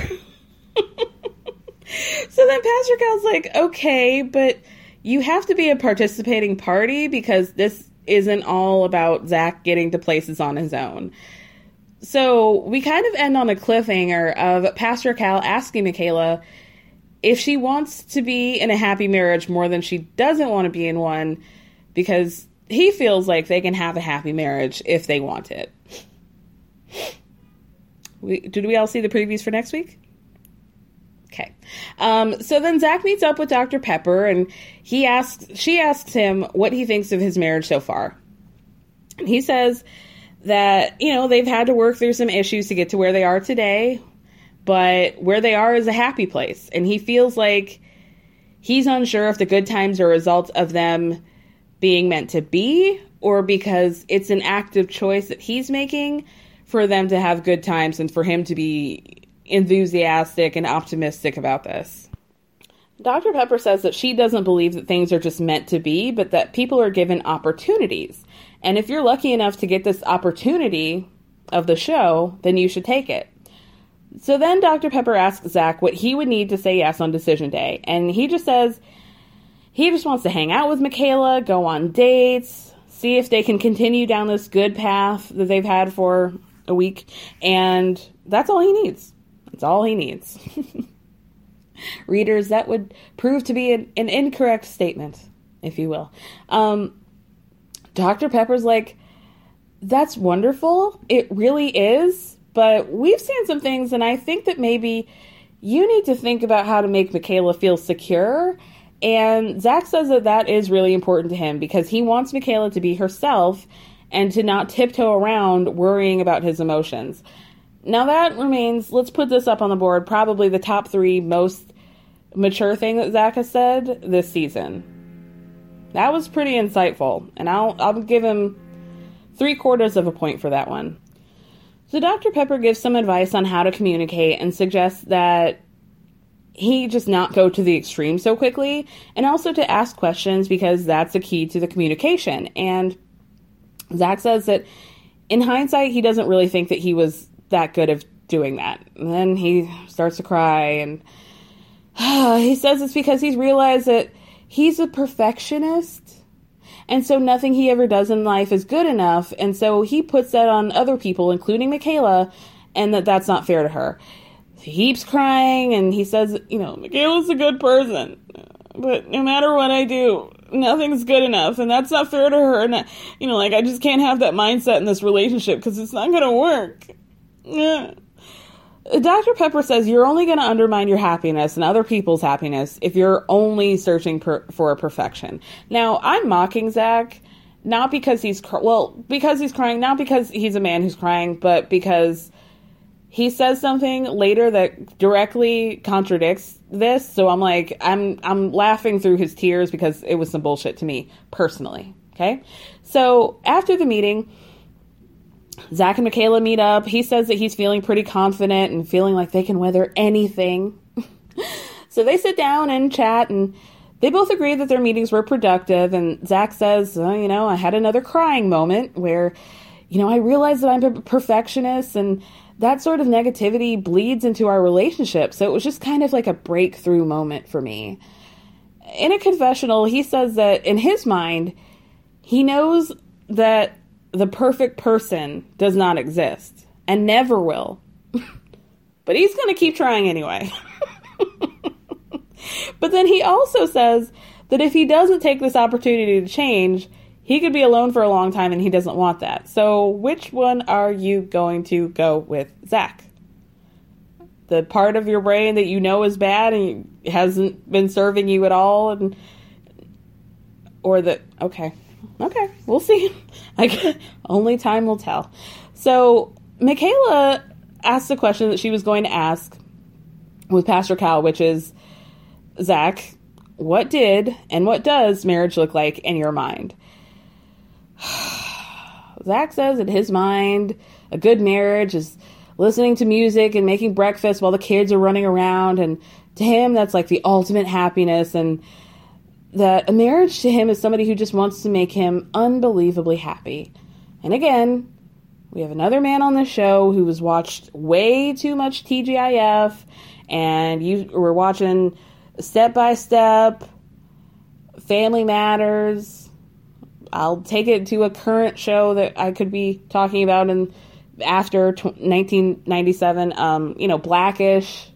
so then Pastor Cal's like, okay, but you have to be a participating party because this isn't all about Zach getting to places on his own. So we kind of end on a cliffhanger of Pastor Cal asking Michaela if she wants to be in a happy marriage more than she doesn't want to be in one because he feels like they can have a happy marriage if they want it. We, did we all see the previews for next week? Okay. Um, so then Zach meets up with Dr. Pepper and he asks, she asks him what he thinks of his marriage so far. And he says that, you know, they've had to work through some issues to get to where they are today, but where they are is a happy place. And he feels like he's unsure if the good times are a result of them being meant to be or because it's an active choice that he's making for them to have good times and for him to be enthusiastic and optimistic about this. Dr. Pepper says that she doesn't believe that things are just meant to be, but that people are given opportunities. And if you're lucky enough to get this opportunity of the show, then you should take it. So then Dr. Pepper asks Zach what he would need to say yes on decision day. And he just says he just wants to hang out with Michaela, go on dates, see if they can continue down this good path that they've had for a week. And that's all he needs. That's all he needs. Readers, that would prove to be an, an, incorrect statement, if you will. Um, Dr. Pepper's like, that's wonderful. It really is. But we've seen some things, and I think that maybe you need to think about how to make Michaela feel secure. And Zach says that that is really important to him because he wants Michaela to be herself and to not tiptoe around worrying about his emotions. Now that remains, let's put this up on the board, probably the top three most mature thing that Zach has said this season. That was pretty insightful, and I'll I'll give him three quarters of a point for that one. So Dr. Pepper gives some advice on how to communicate and suggests that he just not go to the extreme so quickly, and also to ask questions because that's the key to the communication. And Zach says that in hindsight, he doesn't really think that he was that good of doing that. And then he starts to cry and he says it's because he's realized that he's a perfectionist. And so nothing he ever does in life is good enough. And so he puts that on other people, including Michaela, and that that's not fair to her. He keeps crying and he says, you know, Michaela's a good person. but no matter what I do, nothing's good enough, and that's not fair to her. And you know, like I just can't have that mindset in this relationship because it's not gonna work. Yeah. Dr. Pepper says you're only going to undermine your happiness and other people's happiness if you're only searching per- for a perfection. Now, I'm mocking Zach not because he's cr- well, because he's crying, not because he's a man who's crying, but because he says something later that directly contradicts this. So I'm like, I'm I'm laughing through his tears because it was some bullshit to me personally. Okay, so after the meeting Zach and Michaela meet up. He says that he's feeling pretty confident and feeling like they can weather anything. so they sit down and chat, and they both agree that their meetings were productive. And Zach says, oh, You know, I had another crying moment where, you know, I realized that I'm a perfectionist, and that sort of negativity bleeds into our relationship. So it was just kind of like a breakthrough moment for me. In a confessional, he says that in his mind, he knows that the perfect person does not exist and never will. but he's going to keep trying anyway. but then he also says that if he doesn't take this opportunity to change, he could be alone for a long time and he doesn't want that. So, which one are you going to go with, Zach? The part of your brain that you know is bad and hasn't been serving you at all, and or the okay, okay, we'll see. Like, only time will tell. So, Michaela asked the question that she was going to ask with Pastor Cal, which is Zach, what did and what does marriage look like in your mind? Zach says in his mind, a good marriage is listening to music and making breakfast while the kids are running around. And to him, that's like the ultimate happiness. And that a marriage to him is somebody who just wants to make him unbelievably happy. And again, we have another man on the show who has watched way too much TGIF, and you were watching Step by Step, Family Matters. I'll take it to a current show that I could be talking about in after t- 1997. Um, you know, Blackish.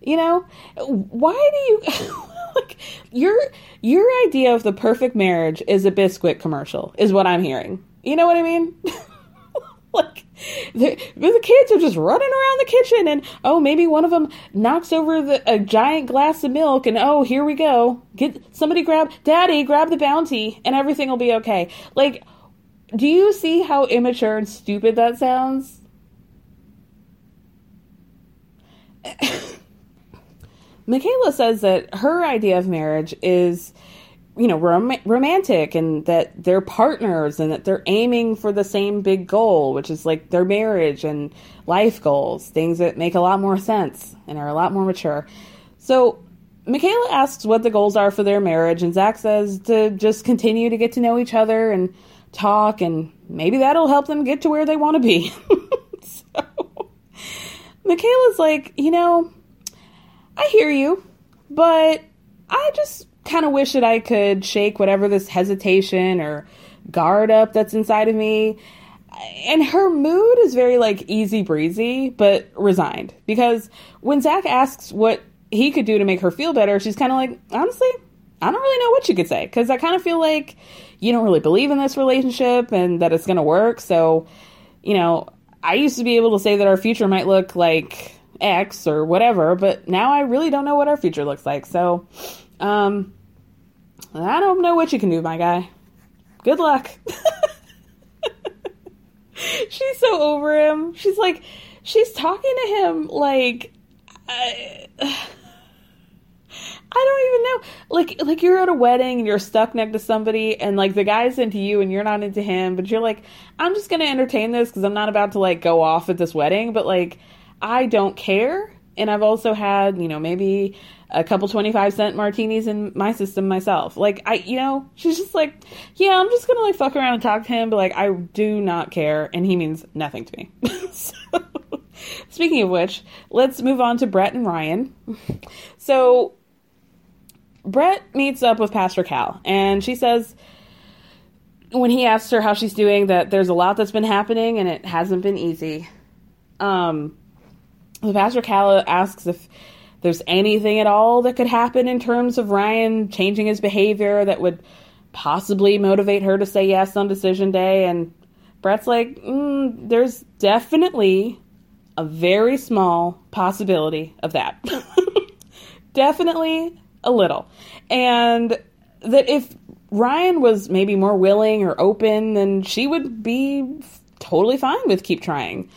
You know, why do you? like your your idea of the perfect marriage is a biscuit commercial is what i'm hearing. You know what i mean? Like the, the kids are just running around the kitchen and oh maybe one of them knocks over the, a giant glass of milk and oh here we go. Get somebody grab daddy grab the bounty and everything will be okay. Like do you see how immature and stupid that sounds Michaela says that her idea of marriage is, you know, rom- romantic and that they're partners and that they're aiming for the same big goal, which is like their marriage and life goals, things that make a lot more sense and are a lot more mature. So Michaela asks what the goals are for their marriage, and Zach says to just continue to get to know each other and talk, and maybe that'll help them get to where they want to be. so Michaela's like, you know, I hear you, but I just kind of wish that I could shake whatever this hesitation or guard up that's inside of me. And her mood is very like easy breezy, but resigned. Because when Zach asks what he could do to make her feel better, she's kind of like, honestly, I don't really know what you could say. Because I kind of feel like you don't really believe in this relationship and that it's going to work. So, you know, I used to be able to say that our future might look like X or whatever, but now I really don't know what our future looks like. So, um, I don't know what you can do, my guy. Good luck. she's so over him. She's like, she's talking to him like, I, I don't even know. Like, like you're at a wedding and you're stuck next to somebody, and like the guy's into you and you're not into him, but you're like, I'm just gonna entertain this because I'm not about to like go off at this wedding, but like I don't care. And I've also had, you know, maybe a couple 25 cent martinis in my system myself. Like, I, you know, she's just like, yeah, I'm just gonna like fuck around and talk to him, but like, I do not care. And he means nothing to me. so, speaking of which, let's move on to Brett and Ryan. So, Brett meets up with Pastor Cal, and she says, when he asks her how she's doing, that there's a lot that's been happening and it hasn't been easy. Um, the pastor Cal asks if there's anything at all that could happen in terms of Ryan changing his behavior that would possibly motivate her to say yes on decision day. And Brett's like, mm, there's definitely a very small possibility of that. definitely a little. And that if Ryan was maybe more willing or open, then she would be totally fine with keep trying.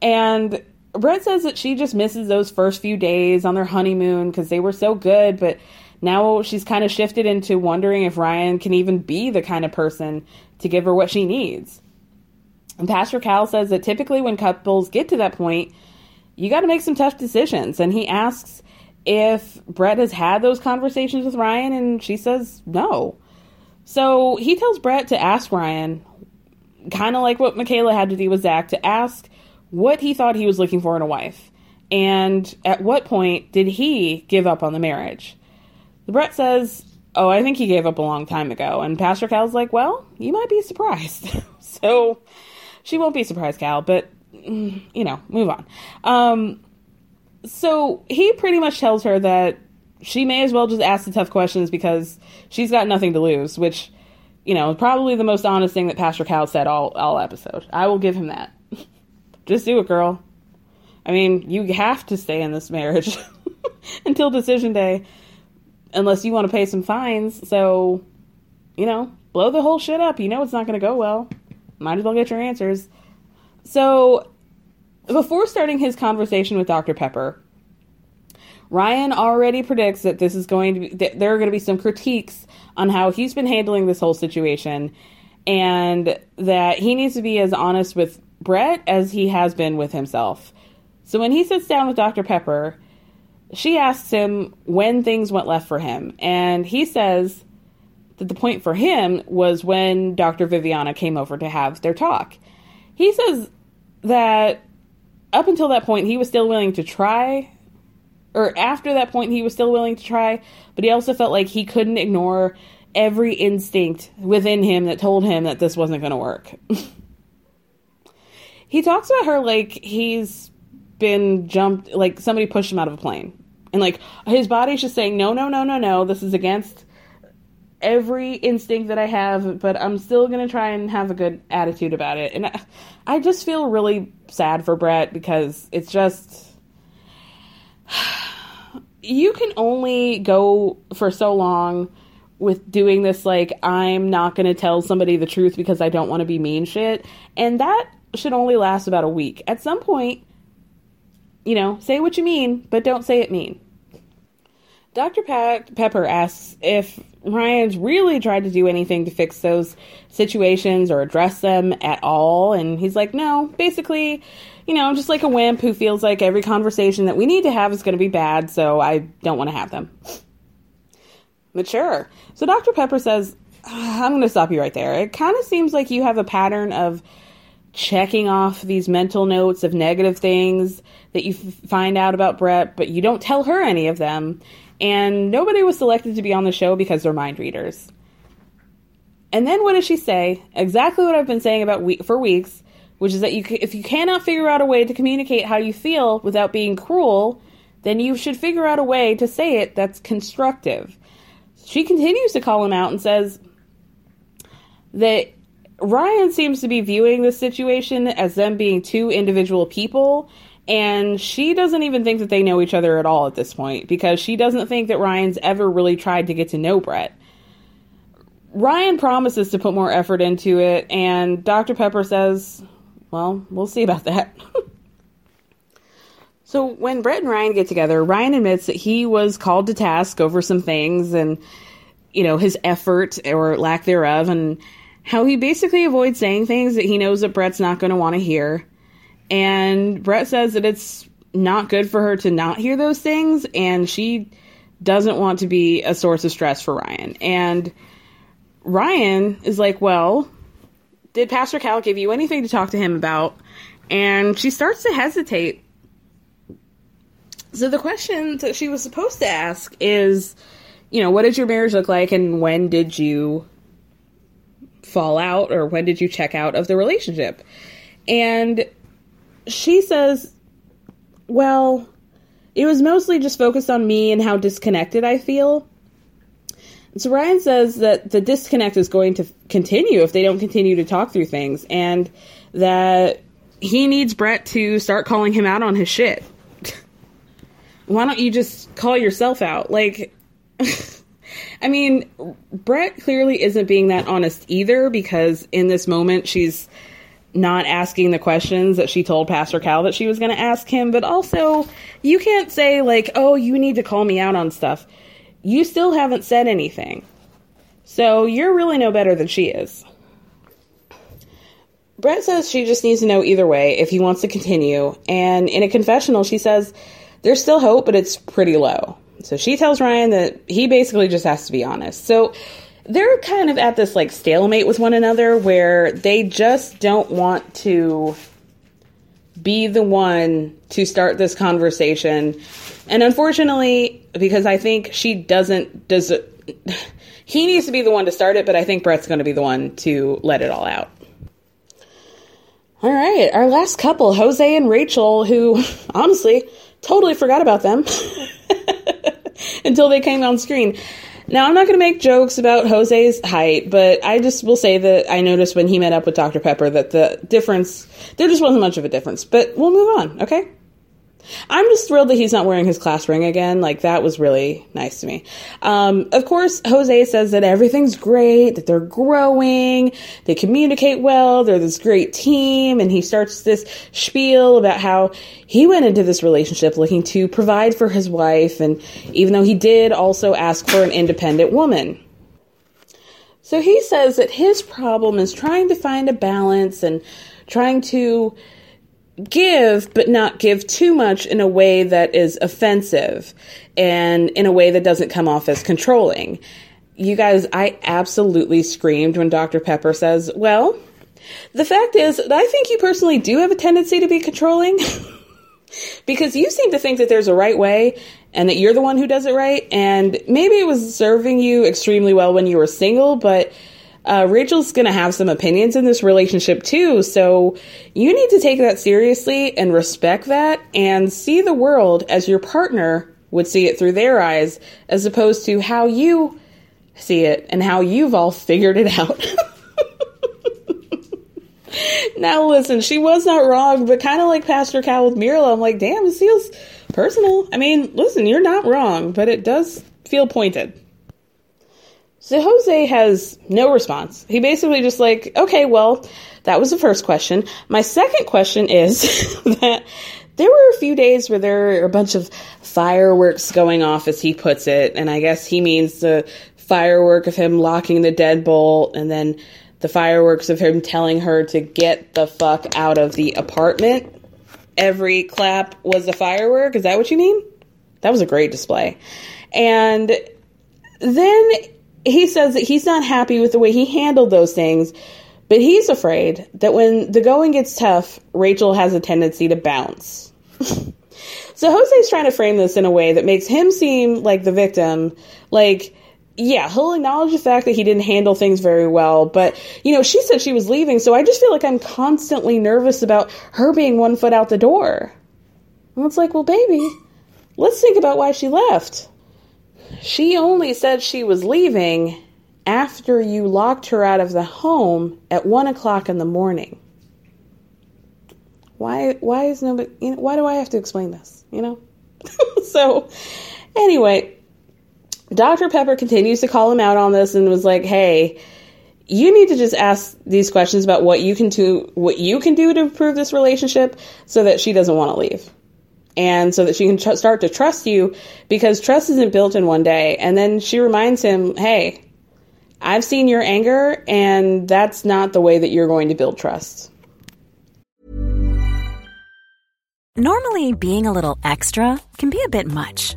And Brett says that she just misses those first few days on their honeymoon because they were so good, but now she's kind of shifted into wondering if Ryan can even be the kind of person to give her what she needs. And Pastor Cal says that typically when couples get to that point, you got to make some tough decisions. And he asks if Brett has had those conversations with Ryan, and she says no. So he tells Brett to ask Ryan, kind of like what Michaela had to do with Zach, to ask what he thought he was looking for in a wife. And at what point did he give up on the marriage? Brett says, Oh, I think he gave up a long time ago. And Pastor Cal's like, Well, you might be surprised. so she won't be surprised, Cal, but, mm, you know, move on. Um, so he pretty much tells her that she may as well just ask the tough questions because she's got nothing to lose, which, you know, probably the most honest thing that Pastor Cal said all, all episode. I will give him that. Just do it, girl. I mean, you have to stay in this marriage until decision day unless you want to pay some fines. So, you know, blow the whole shit up. You know it's not going to go well. Might as well get your answers. So, before starting his conversation with Dr. Pepper, Ryan already predicts that this is going to be, that there are going to be some critiques on how he's been handling this whole situation and that he needs to be as honest with Brett as he has been with himself. So when he sits down with Dr. Pepper, she asks him when things went left for him, and he says that the point for him was when Dr. Viviana came over to have their talk. He says that up until that point, he was still willing to try, or after that point, he was still willing to try, but he also felt like he couldn't ignore every instinct within him that told him that this wasn't going to work. he talks about her like he's been jumped, like somebody pushed him out of a plane. And like his body's just saying, no, no, no, no, no, this is against every instinct that I have, but I'm still going to try and have a good attitude about it. And I, I just feel really sad for Brett because it's just. You can only go for so long with doing this, like, I'm not going to tell somebody the truth because I don't want to be mean shit. And that should only last about a week. At some point, you know, say what you mean, but don't say it mean. Dr. Pat Pepper asks if Ryan's really tried to do anything to fix those situations or address them at all. And he's like, no, basically, you know, I'm just like a wimp who feels like every conversation that we need to have is going to be bad, so I don't want to have them. Mature. So Dr. Pepper says, ah, I'm going to stop you right there. It kind of seems like you have a pattern of checking off these mental notes of negative things that you f- find out about Brett, but you don't tell her any of them. And nobody was selected to be on the show because they're mind readers. And then what does she say? Exactly what I've been saying about we- for weeks, which is that you c- if you cannot figure out a way to communicate how you feel without being cruel, then you should figure out a way to say it that's constructive. She continues to call him out and says that Ryan seems to be viewing this situation as them being two individual people, and she doesn't even think that they know each other at all at this point because she doesn't think that Ryan's ever really tried to get to know Brett. Ryan promises to put more effort into it, and Dr. Pepper says, Well, we'll see about that. so, when Brett and Ryan get together, Ryan admits that he was called to task over some things and, you know, his effort or lack thereof, and how he basically avoids saying things that he knows that Brett's not going to want to hear. And Brett says that it's not good for her to not hear those things, and she doesn't want to be a source of stress for Ryan. And Ryan is like, Well, did Pastor Cal give you anything to talk to him about? And she starts to hesitate. So the question that she was supposed to ask is, you know, what did your marriage look like and when did you fall out or when did you check out of the relationship? And she says, well, it was mostly just focused on me and how disconnected I feel. So Ryan says that the disconnect is going to continue if they don't continue to talk through things, and that he needs Brett to start calling him out on his shit. Why don't you just call yourself out? Like, I mean, Brett clearly isn't being that honest either because in this moment she's not asking the questions that she told Pastor Cal that she was going to ask him, but also you can't say, like, oh, you need to call me out on stuff. You still haven't said anything. So you're really no better than she is. Brett says she just needs to know either way if he wants to continue, and in a confessional, she says there's still hope, but it's pretty low. So she tells Ryan that he basically just has to be honest. So they're kind of at this like stalemate with one another where they just don't want to be the one to start this conversation. And unfortunately, because I think she doesn't does he needs to be the one to start it, but I think Brett's going to be the one to let it all out. All right, our last couple, Jose and Rachel, who honestly totally forgot about them until they came on screen. Now, I'm not going to make jokes about Jose's height, but I just will say that I noticed when he met up with Dr. Pepper that the difference, there just wasn't much of a difference. But we'll move on, okay? I'm just thrilled that he's not wearing his class ring again. Like, that was really nice to me. Um, of course, Jose says that everything's great, that they're growing, they communicate well, they're this great team, and he starts this spiel about how he went into this relationship looking to provide for his wife, and even though he did also ask for an independent woman. So he says that his problem is trying to find a balance and trying to give, but not give too much in a way that is offensive and in a way that doesn't come off as controlling. You guys, I absolutely screamed when Dr. Pepper says, Well, the fact is that I think you personally do have a tendency to be controlling because you seem to think that there's a right way and that you're the one who does it right. And maybe it was serving you extremely well when you were single, but uh, Rachel's going to have some opinions in this relationship too. So you need to take that seriously and respect that and see the world as your partner would see it through their eyes as opposed to how you see it and how you've all figured it out. now listen, she was not wrong, but kind of like Pastor Cal with Muriel, I'm like, damn, this feels personal. I mean, listen, you're not wrong, but it does feel pointed. So Jose has no response. He basically just like, okay, well, that was the first question. My second question is that there were a few days where there were a bunch of fireworks going off, as he puts it, and I guess he means the firework of him locking the deadbolt, and then the fireworks of him telling her to get the fuck out of the apartment. Every clap was a firework. Is that what you mean? That was a great display. And then he says that he's not happy with the way he handled those things, but he's afraid that when the going gets tough, Rachel has a tendency to bounce. so Jose's trying to frame this in a way that makes him seem like the victim, like yeah, he'll acknowledge the fact that he didn't handle things very well, but you know, she said she was leaving, so I just feel like I'm constantly nervous about her being one foot out the door. And it's like, well, baby, let's think about why she left. She only said she was leaving after you locked her out of the home at one o'clock in the morning. Why? Why is nobody? You know, why do I have to explain this? You know. so, anyway, Dr. Pepper continues to call him out on this and was like, "Hey, you need to just ask these questions about what you can do, what you can do to improve this relationship, so that she doesn't want to leave." And so that she can tr- start to trust you because trust isn't built in one day. And then she reminds him, hey, I've seen your anger, and that's not the way that you're going to build trust. Normally, being a little extra can be a bit much,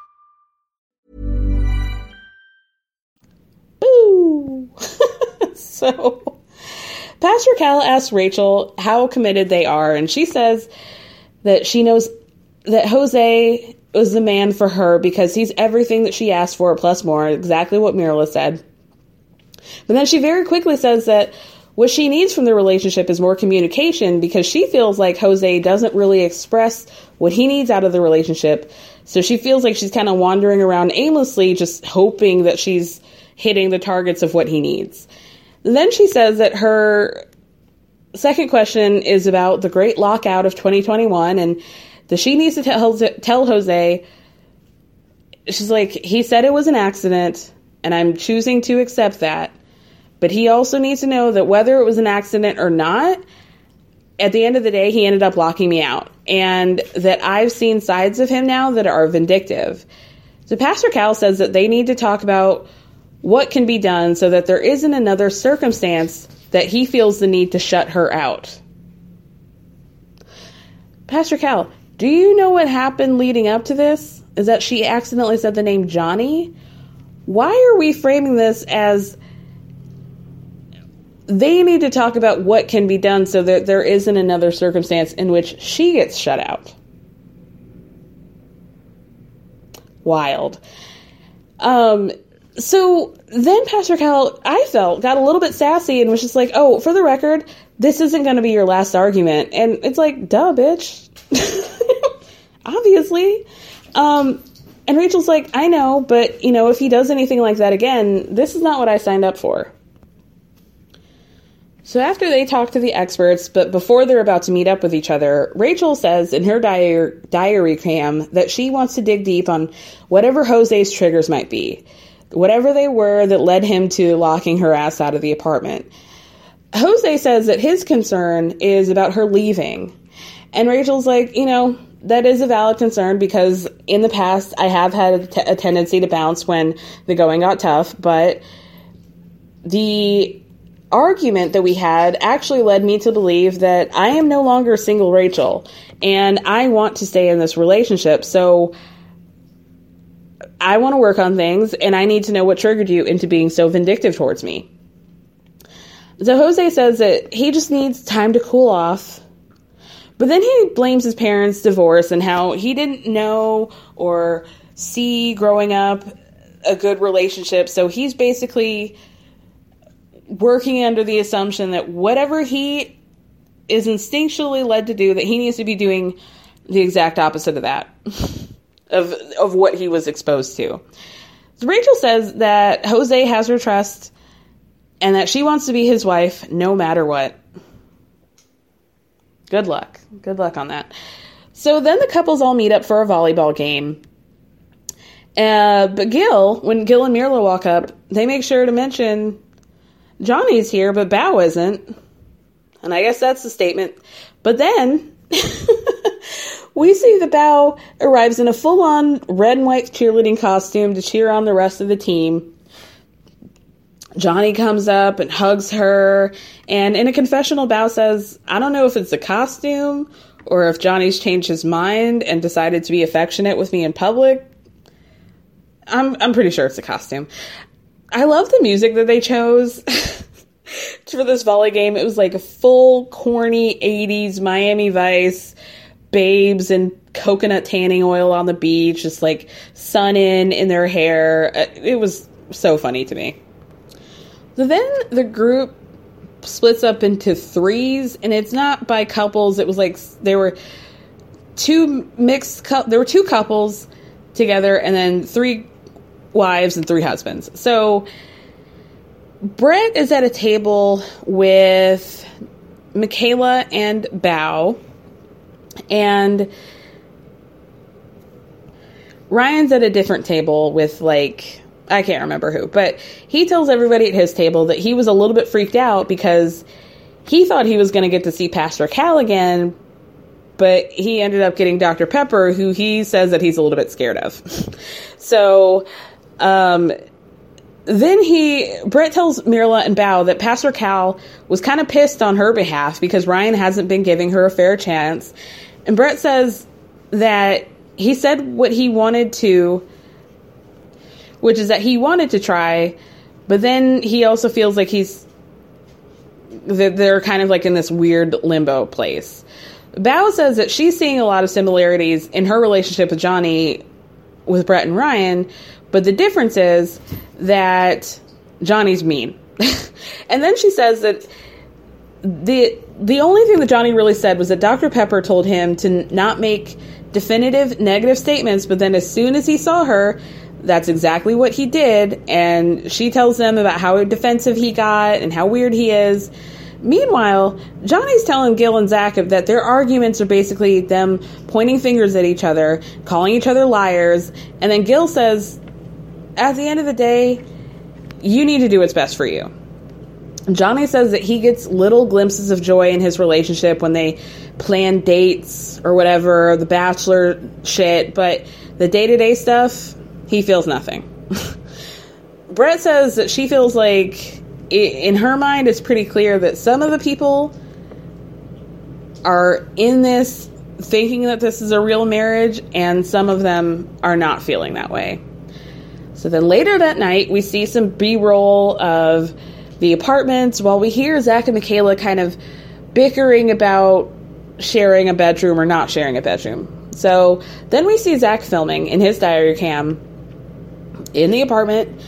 So, Pastor Cal asks Rachel how committed they are, and she says that she knows that Jose was the man for her because he's everything that she asked for plus more, exactly what Myrla said. But then she very quickly says that what she needs from the relationship is more communication because she feels like Jose doesn't really express what he needs out of the relationship. So she feels like she's kind of wandering around aimlessly, just hoping that she's hitting the targets of what he needs. Then she says that her second question is about the great lockout of 2021 and that she needs to tell, tell Jose. She's like, he said it was an accident, and I'm choosing to accept that. But he also needs to know that whether it was an accident or not, at the end of the day, he ended up locking me out. And that I've seen sides of him now that are vindictive. So Pastor Cal says that they need to talk about what can be done so that there isn't another circumstance that he feels the need to shut her out. Pastor Cal, do you know what happened leading up to this? Is that she accidentally said the name Johnny? Why are we framing this as they need to talk about what can be done so that there isn't another circumstance in which she gets shut out. Wild. Um, so then Pastor Cal, I felt, got a little bit sassy and was just like, oh, for the record, this isn't going to be your last argument. And it's like, duh, bitch. Obviously. Um, and Rachel's like, I know, but, you know, if he does anything like that again, this is not what I signed up for. So after they talk to the experts, but before they're about to meet up with each other, Rachel says in her diary, diary cam that she wants to dig deep on whatever Jose's triggers might be, whatever they were that led him to locking her ass out of the apartment. Jose says that his concern is about her leaving. And Rachel's like, you know, that is a valid concern because in the past I have had a, t- a tendency to bounce when the going got tough, but the argument that we had actually led me to believe that I am no longer single Rachel and I want to stay in this relationship. So I want to work on things and I need to know what triggered you into being so vindictive towards me. So Jose says that he just needs time to cool off. But then he blames his parents' divorce and how he didn't know or see growing up a good relationship. So he's basically working under the assumption that whatever he is instinctually led to do, that he needs to be doing the exact opposite of that, of of what he was exposed to. So Rachel says that Jose has her trust and that she wants to be his wife no matter what. Good luck. Good luck on that. So then the couples all meet up for a volleyball game. Uh, but Gil, when Gil and Myrla walk up, they make sure to mention Johnny's here, but Bao isn't. And I guess that's the statement. But then we see the Bao arrives in a full on red and white cheerleading costume to cheer on the rest of the team. Johnny comes up and hugs her, and in a confessional, Bao says, I don't know if it's the costume or if Johnny's changed his mind and decided to be affectionate with me in public. I'm, I'm pretty sure it's the costume. I love the music that they chose for this volley game. It was like a full corny 80s Miami Vice, babes and coconut tanning oil on the beach, just like sun in in their hair. Uh, it was so funny to me. So then the group splits up into threes, and it's not by couples. It was like there were two mixed. there were two couples together, and then three wives and three husbands. So Brett is at a table with Michaela and Bao, and Ryan's at a different table with like I can't remember who, but he tells everybody at his table that he was a little bit freaked out because he thought he was going to get to see Pastor Cal again, but he ended up getting Dr. Pepper, who he says that he's a little bit scared of. so, um, then he Brett tells Myrla and Bao that Pastor Cal was kind of pissed on her behalf because Ryan hasn't been giving her a fair chance. And Brett says that he said what he wanted to, which is that he wanted to try, but then he also feels like he's that they're kind of like in this weird limbo place. Bao says that she's seeing a lot of similarities in her relationship with Johnny with Brett and Ryan, but the difference is that Johnny's mean. and then she says that the the only thing that Johnny really said was that Dr. Pepper told him to not make definitive negative statements, but then as soon as he saw her, that's exactly what he did. And she tells them about how defensive he got and how weird he is. Meanwhile, Johnny's telling Gil and Zach that their arguments are basically them pointing fingers at each other, calling each other liars, and then Gil says, at the end of the day, you need to do what's best for you. Johnny says that he gets little glimpses of joy in his relationship when they plan dates or whatever, the bachelor shit, but the day to day stuff, he feels nothing. Brett says that she feels like, in her mind, it's pretty clear that some of the people are in this thinking that this is a real marriage, and some of them are not feeling that way. So then later that night, we see some B roll of the apartments while we hear Zach and Michaela kind of bickering about sharing a bedroom or not sharing a bedroom. So then we see Zach filming in his diary cam in the apartment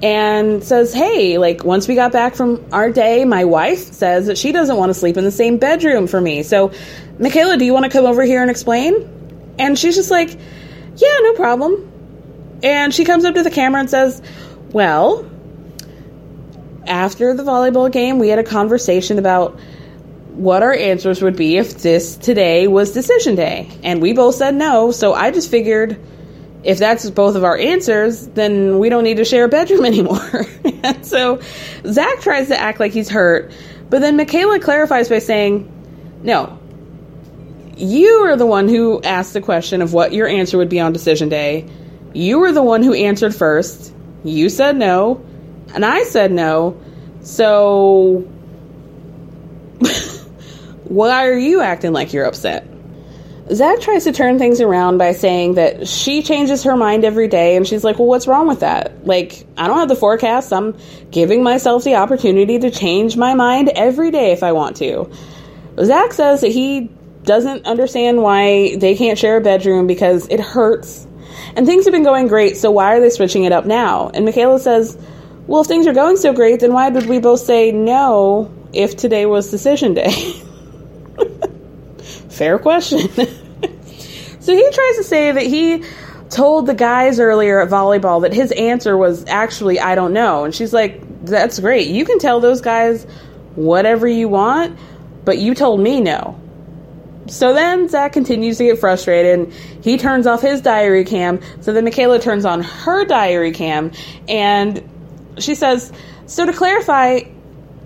and says, Hey, like once we got back from our day, my wife says that she doesn't want to sleep in the same bedroom for me. So, Michaela, do you want to come over here and explain? And she's just like, Yeah, no problem. And she comes up to the camera and says, Well, after the volleyball game, we had a conversation about what our answers would be if this today was decision day. And we both said no, so I just figured if that's both of our answers, then we don't need to share a bedroom anymore. so Zach tries to act like he's hurt, but then Michaela clarifies by saying, No, you are the one who asked the question of what your answer would be on decision day. You were the one who answered first. You said no, and I said no. So why are you acting like you're upset? Zach tries to turn things around by saying that she changes her mind every day, and she's like, Well, what's wrong with that? Like, I don't have the forecast. I'm giving myself the opportunity to change my mind every day if I want to. Zach says that he doesn't understand why they can't share a bedroom because it hurts. And things have been going great, so why are they switching it up now? And Michaela says, Well, if things are going so great, then why did we both say no if today was decision day? Fair question. so he tries to say that he told the guys earlier at volleyball that his answer was actually, I don't know. And she's like, That's great. You can tell those guys whatever you want, but you told me no. So then Zach continues to get frustrated. And he turns off his diary cam. So then Michaela turns on her diary cam. And she says, So to clarify,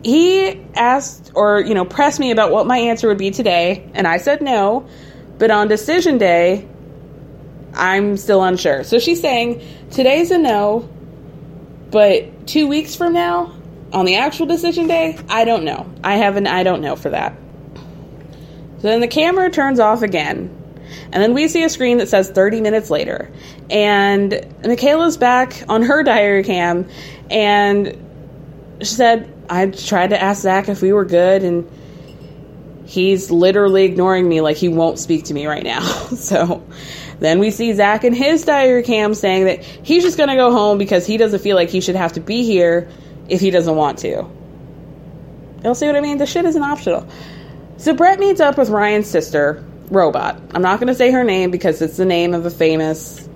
he asked or you know pressed me about what my answer would be today and i said no. But on decision day i'm still unsure. So she's saying today's a no but two weeks from now on the actual decision day i don't know. I have an i don't know for that so then the camera turns off again and then we see a screen that says 30 minutes later and michaela's back on her diary cam and she said I tried to ask Zach if we were good, and he's literally ignoring me like he won't speak to me right now. so then we see Zach in his diary cam saying that he's just to go home because he doesn't feel like he should have to be here if he doesn't want to. You'll see what I mean? The shit isn't optional. So Brett meets up with Ryan's sister, Robot. I'm not going to say her name because it's the name of a famous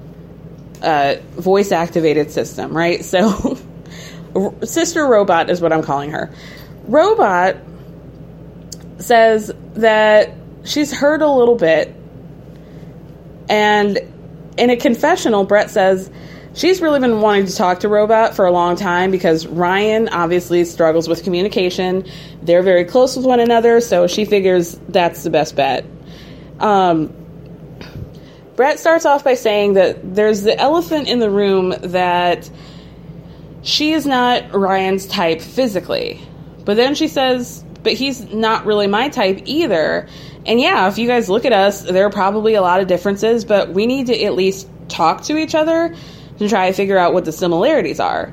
uh, voice activated system, right? So. Sister Robot is what I'm calling her. Robot says that she's hurt a little bit and in a confessional, Brett says she's really been wanting to talk to Robot for a long time because Ryan obviously struggles with communication. They're very close with one another, so she figures that's the best bet. Um, Brett starts off by saying that there's the elephant in the room that she is not Ryan's type physically. But then she says, but he's not really my type either. And yeah, if you guys look at us, there are probably a lot of differences, but we need to at least talk to each other to try to figure out what the similarities are.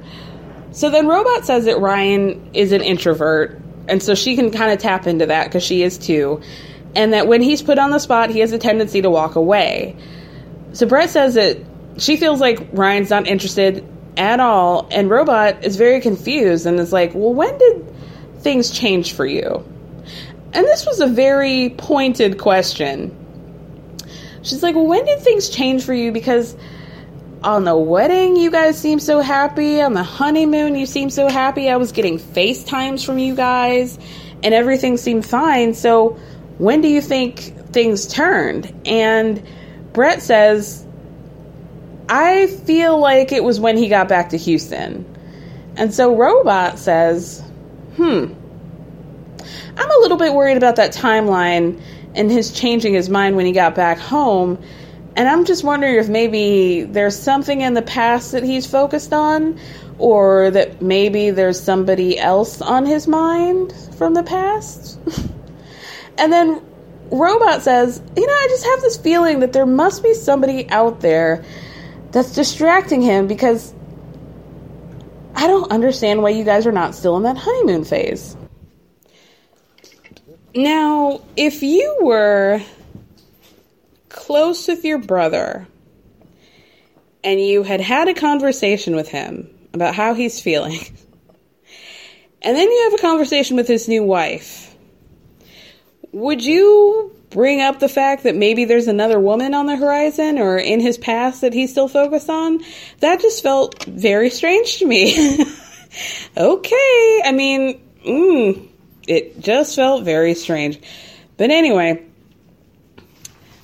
So then Robot says that Ryan is an introvert, and so she can kind of tap into that because she is too. And that when he's put on the spot, he has a tendency to walk away. So Brett says that she feels like Ryan's not interested at all, and Robot is very confused and is like, Well, when did things change for you? And this was a very pointed question. She's like, Well, when did things change for you? Because on the wedding, you guys seem so happy. On the honeymoon, you seem so happy. I was getting FaceTimes from you guys, and everything seemed fine. So, when do you think things turned? And Brett says, I feel like it was when he got back to Houston. And so Robot says, hmm, I'm a little bit worried about that timeline and his changing his mind when he got back home. And I'm just wondering if maybe there's something in the past that he's focused on, or that maybe there's somebody else on his mind from the past. and then Robot says, You know, I just have this feeling that there must be somebody out there that's distracting him because I don't understand why you guys are not still in that honeymoon phase. Now, if you were close with your brother and you had had a conversation with him about how he's feeling, and then you have a conversation with his new wife, would you bring up the fact that maybe there's another woman on the horizon or in his past that he's still focused on? That just felt very strange to me. okay, I mean, mm, it just felt very strange. But anyway,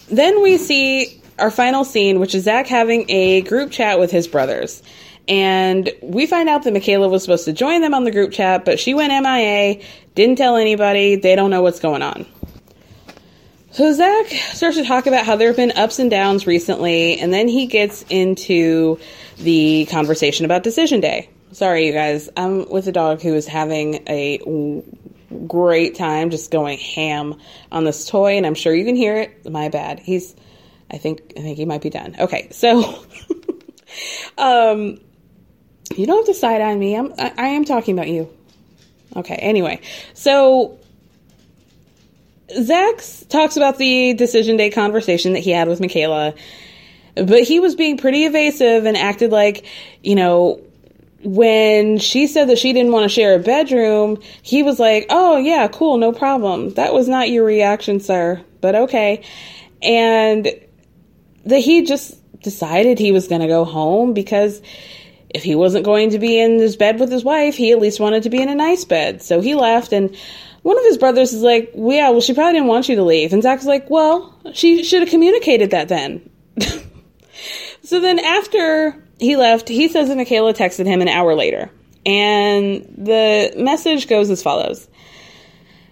then we see our final scene, which is Zach having a group chat with his brothers. And we find out that Michaela was supposed to join them on the group chat, but she went MIA, didn't tell anybody, they don't know what's going on. So Zach starts to talk about how there have been ups and downs recently, and then he gets into the conversation about Decision Day. Sorry, you guys. I'm with a dog who is having a great time just going ham on this toy, and I'm sure you can hear it. My bad. He's, I think, I think he might be done. Okay, so, um, you don't have to side on me. I'm, I, I am talking about you. Okay. Anyway, so Zach talks about the decision day conversation that he had with Michaela, but he was being pretty evasive and acted like, you know, when she said that she didn't want to share a bedroom, he was like, "Oh yeah, cool, no problem." That was not your reaction, sir, but okay. And that he just decided he was going to go home because if he wasn't going to be in his bed with his wife, he at least wanted to be in a nice bed. So he left and one of his brothers is like, well, yeah, well, she probably didn't want you to leave. And Zach's like, well, she should have communicated that then. So then after he left, he says that Michaela texted him an hour later. And the message goes as follows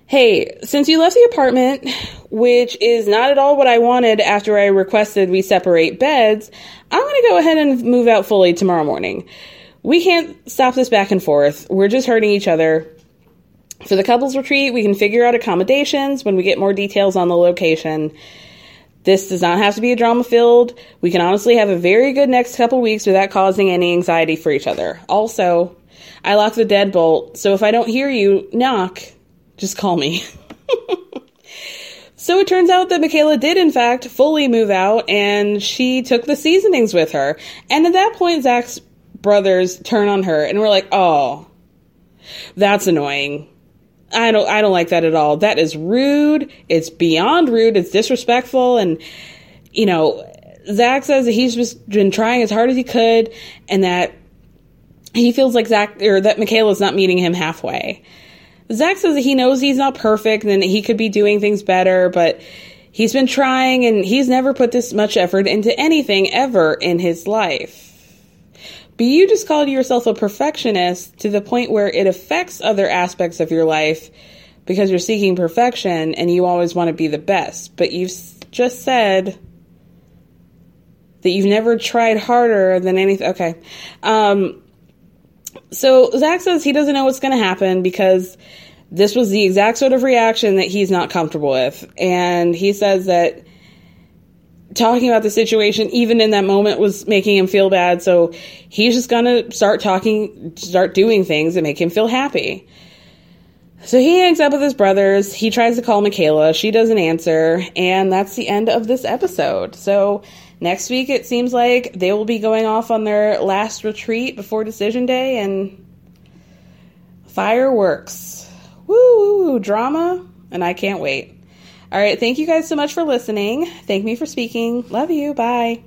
Hey, since you left the apartment, which is not at all what I wanted after I requested we separate beds, I'm going to go ahead and move out fully tomorrow morning. We can't stop this back and forth. We're just hurting each other. For the couples retreat, we can figure out accommodations when we get more details on the location. This does not have to be a drama filled. We can honestly have a very good next couple weeks without causing any anxiety for each other. Also, I lock the deadbolt, so if I don't hear you knock, just call me. so it turns out that Michaela did, in fact, fully move out, and she took the seasonings with her. And at that point, Zach's brothers turn on her, and we're like, oh, that's annoying. I don't I don't like that at all. That is rude. It's beyond rude. It's disrespectful and you know, Zach says that he's just been trying as hard as he could and that he feels like Zach or that Michaela's not meeting him halfway. Zach says that he knows he's not perfect and that he could be doing things better, but he's been trying and he's never put this much effort into anything ever in his life. But you just called yourself a perfectionist to the point where it affects other aspects of your life because you're seeking perfection and you always want to be the best. But you've just said that you've never tried harder than anything. Okay. Um, so Zach says he doesn't know what's going to happen because this was the exact sort of reaction that he's not comfortable with. And he says that talking about the situation, even in that moment, was making him feel bad. So he's just gonna start talking, start doing things that make him feel happy. So he hangs up with his brothers. He tries to call Michaela. She doesn't answer. And that's the end of this episode. So next week, it seems like they will be going off on their last retreat before decision day and fireworks. Woo, drama. And I can't wait. All right. Thank you guys so much for listening. Thank me for speaking. Love you. Bye.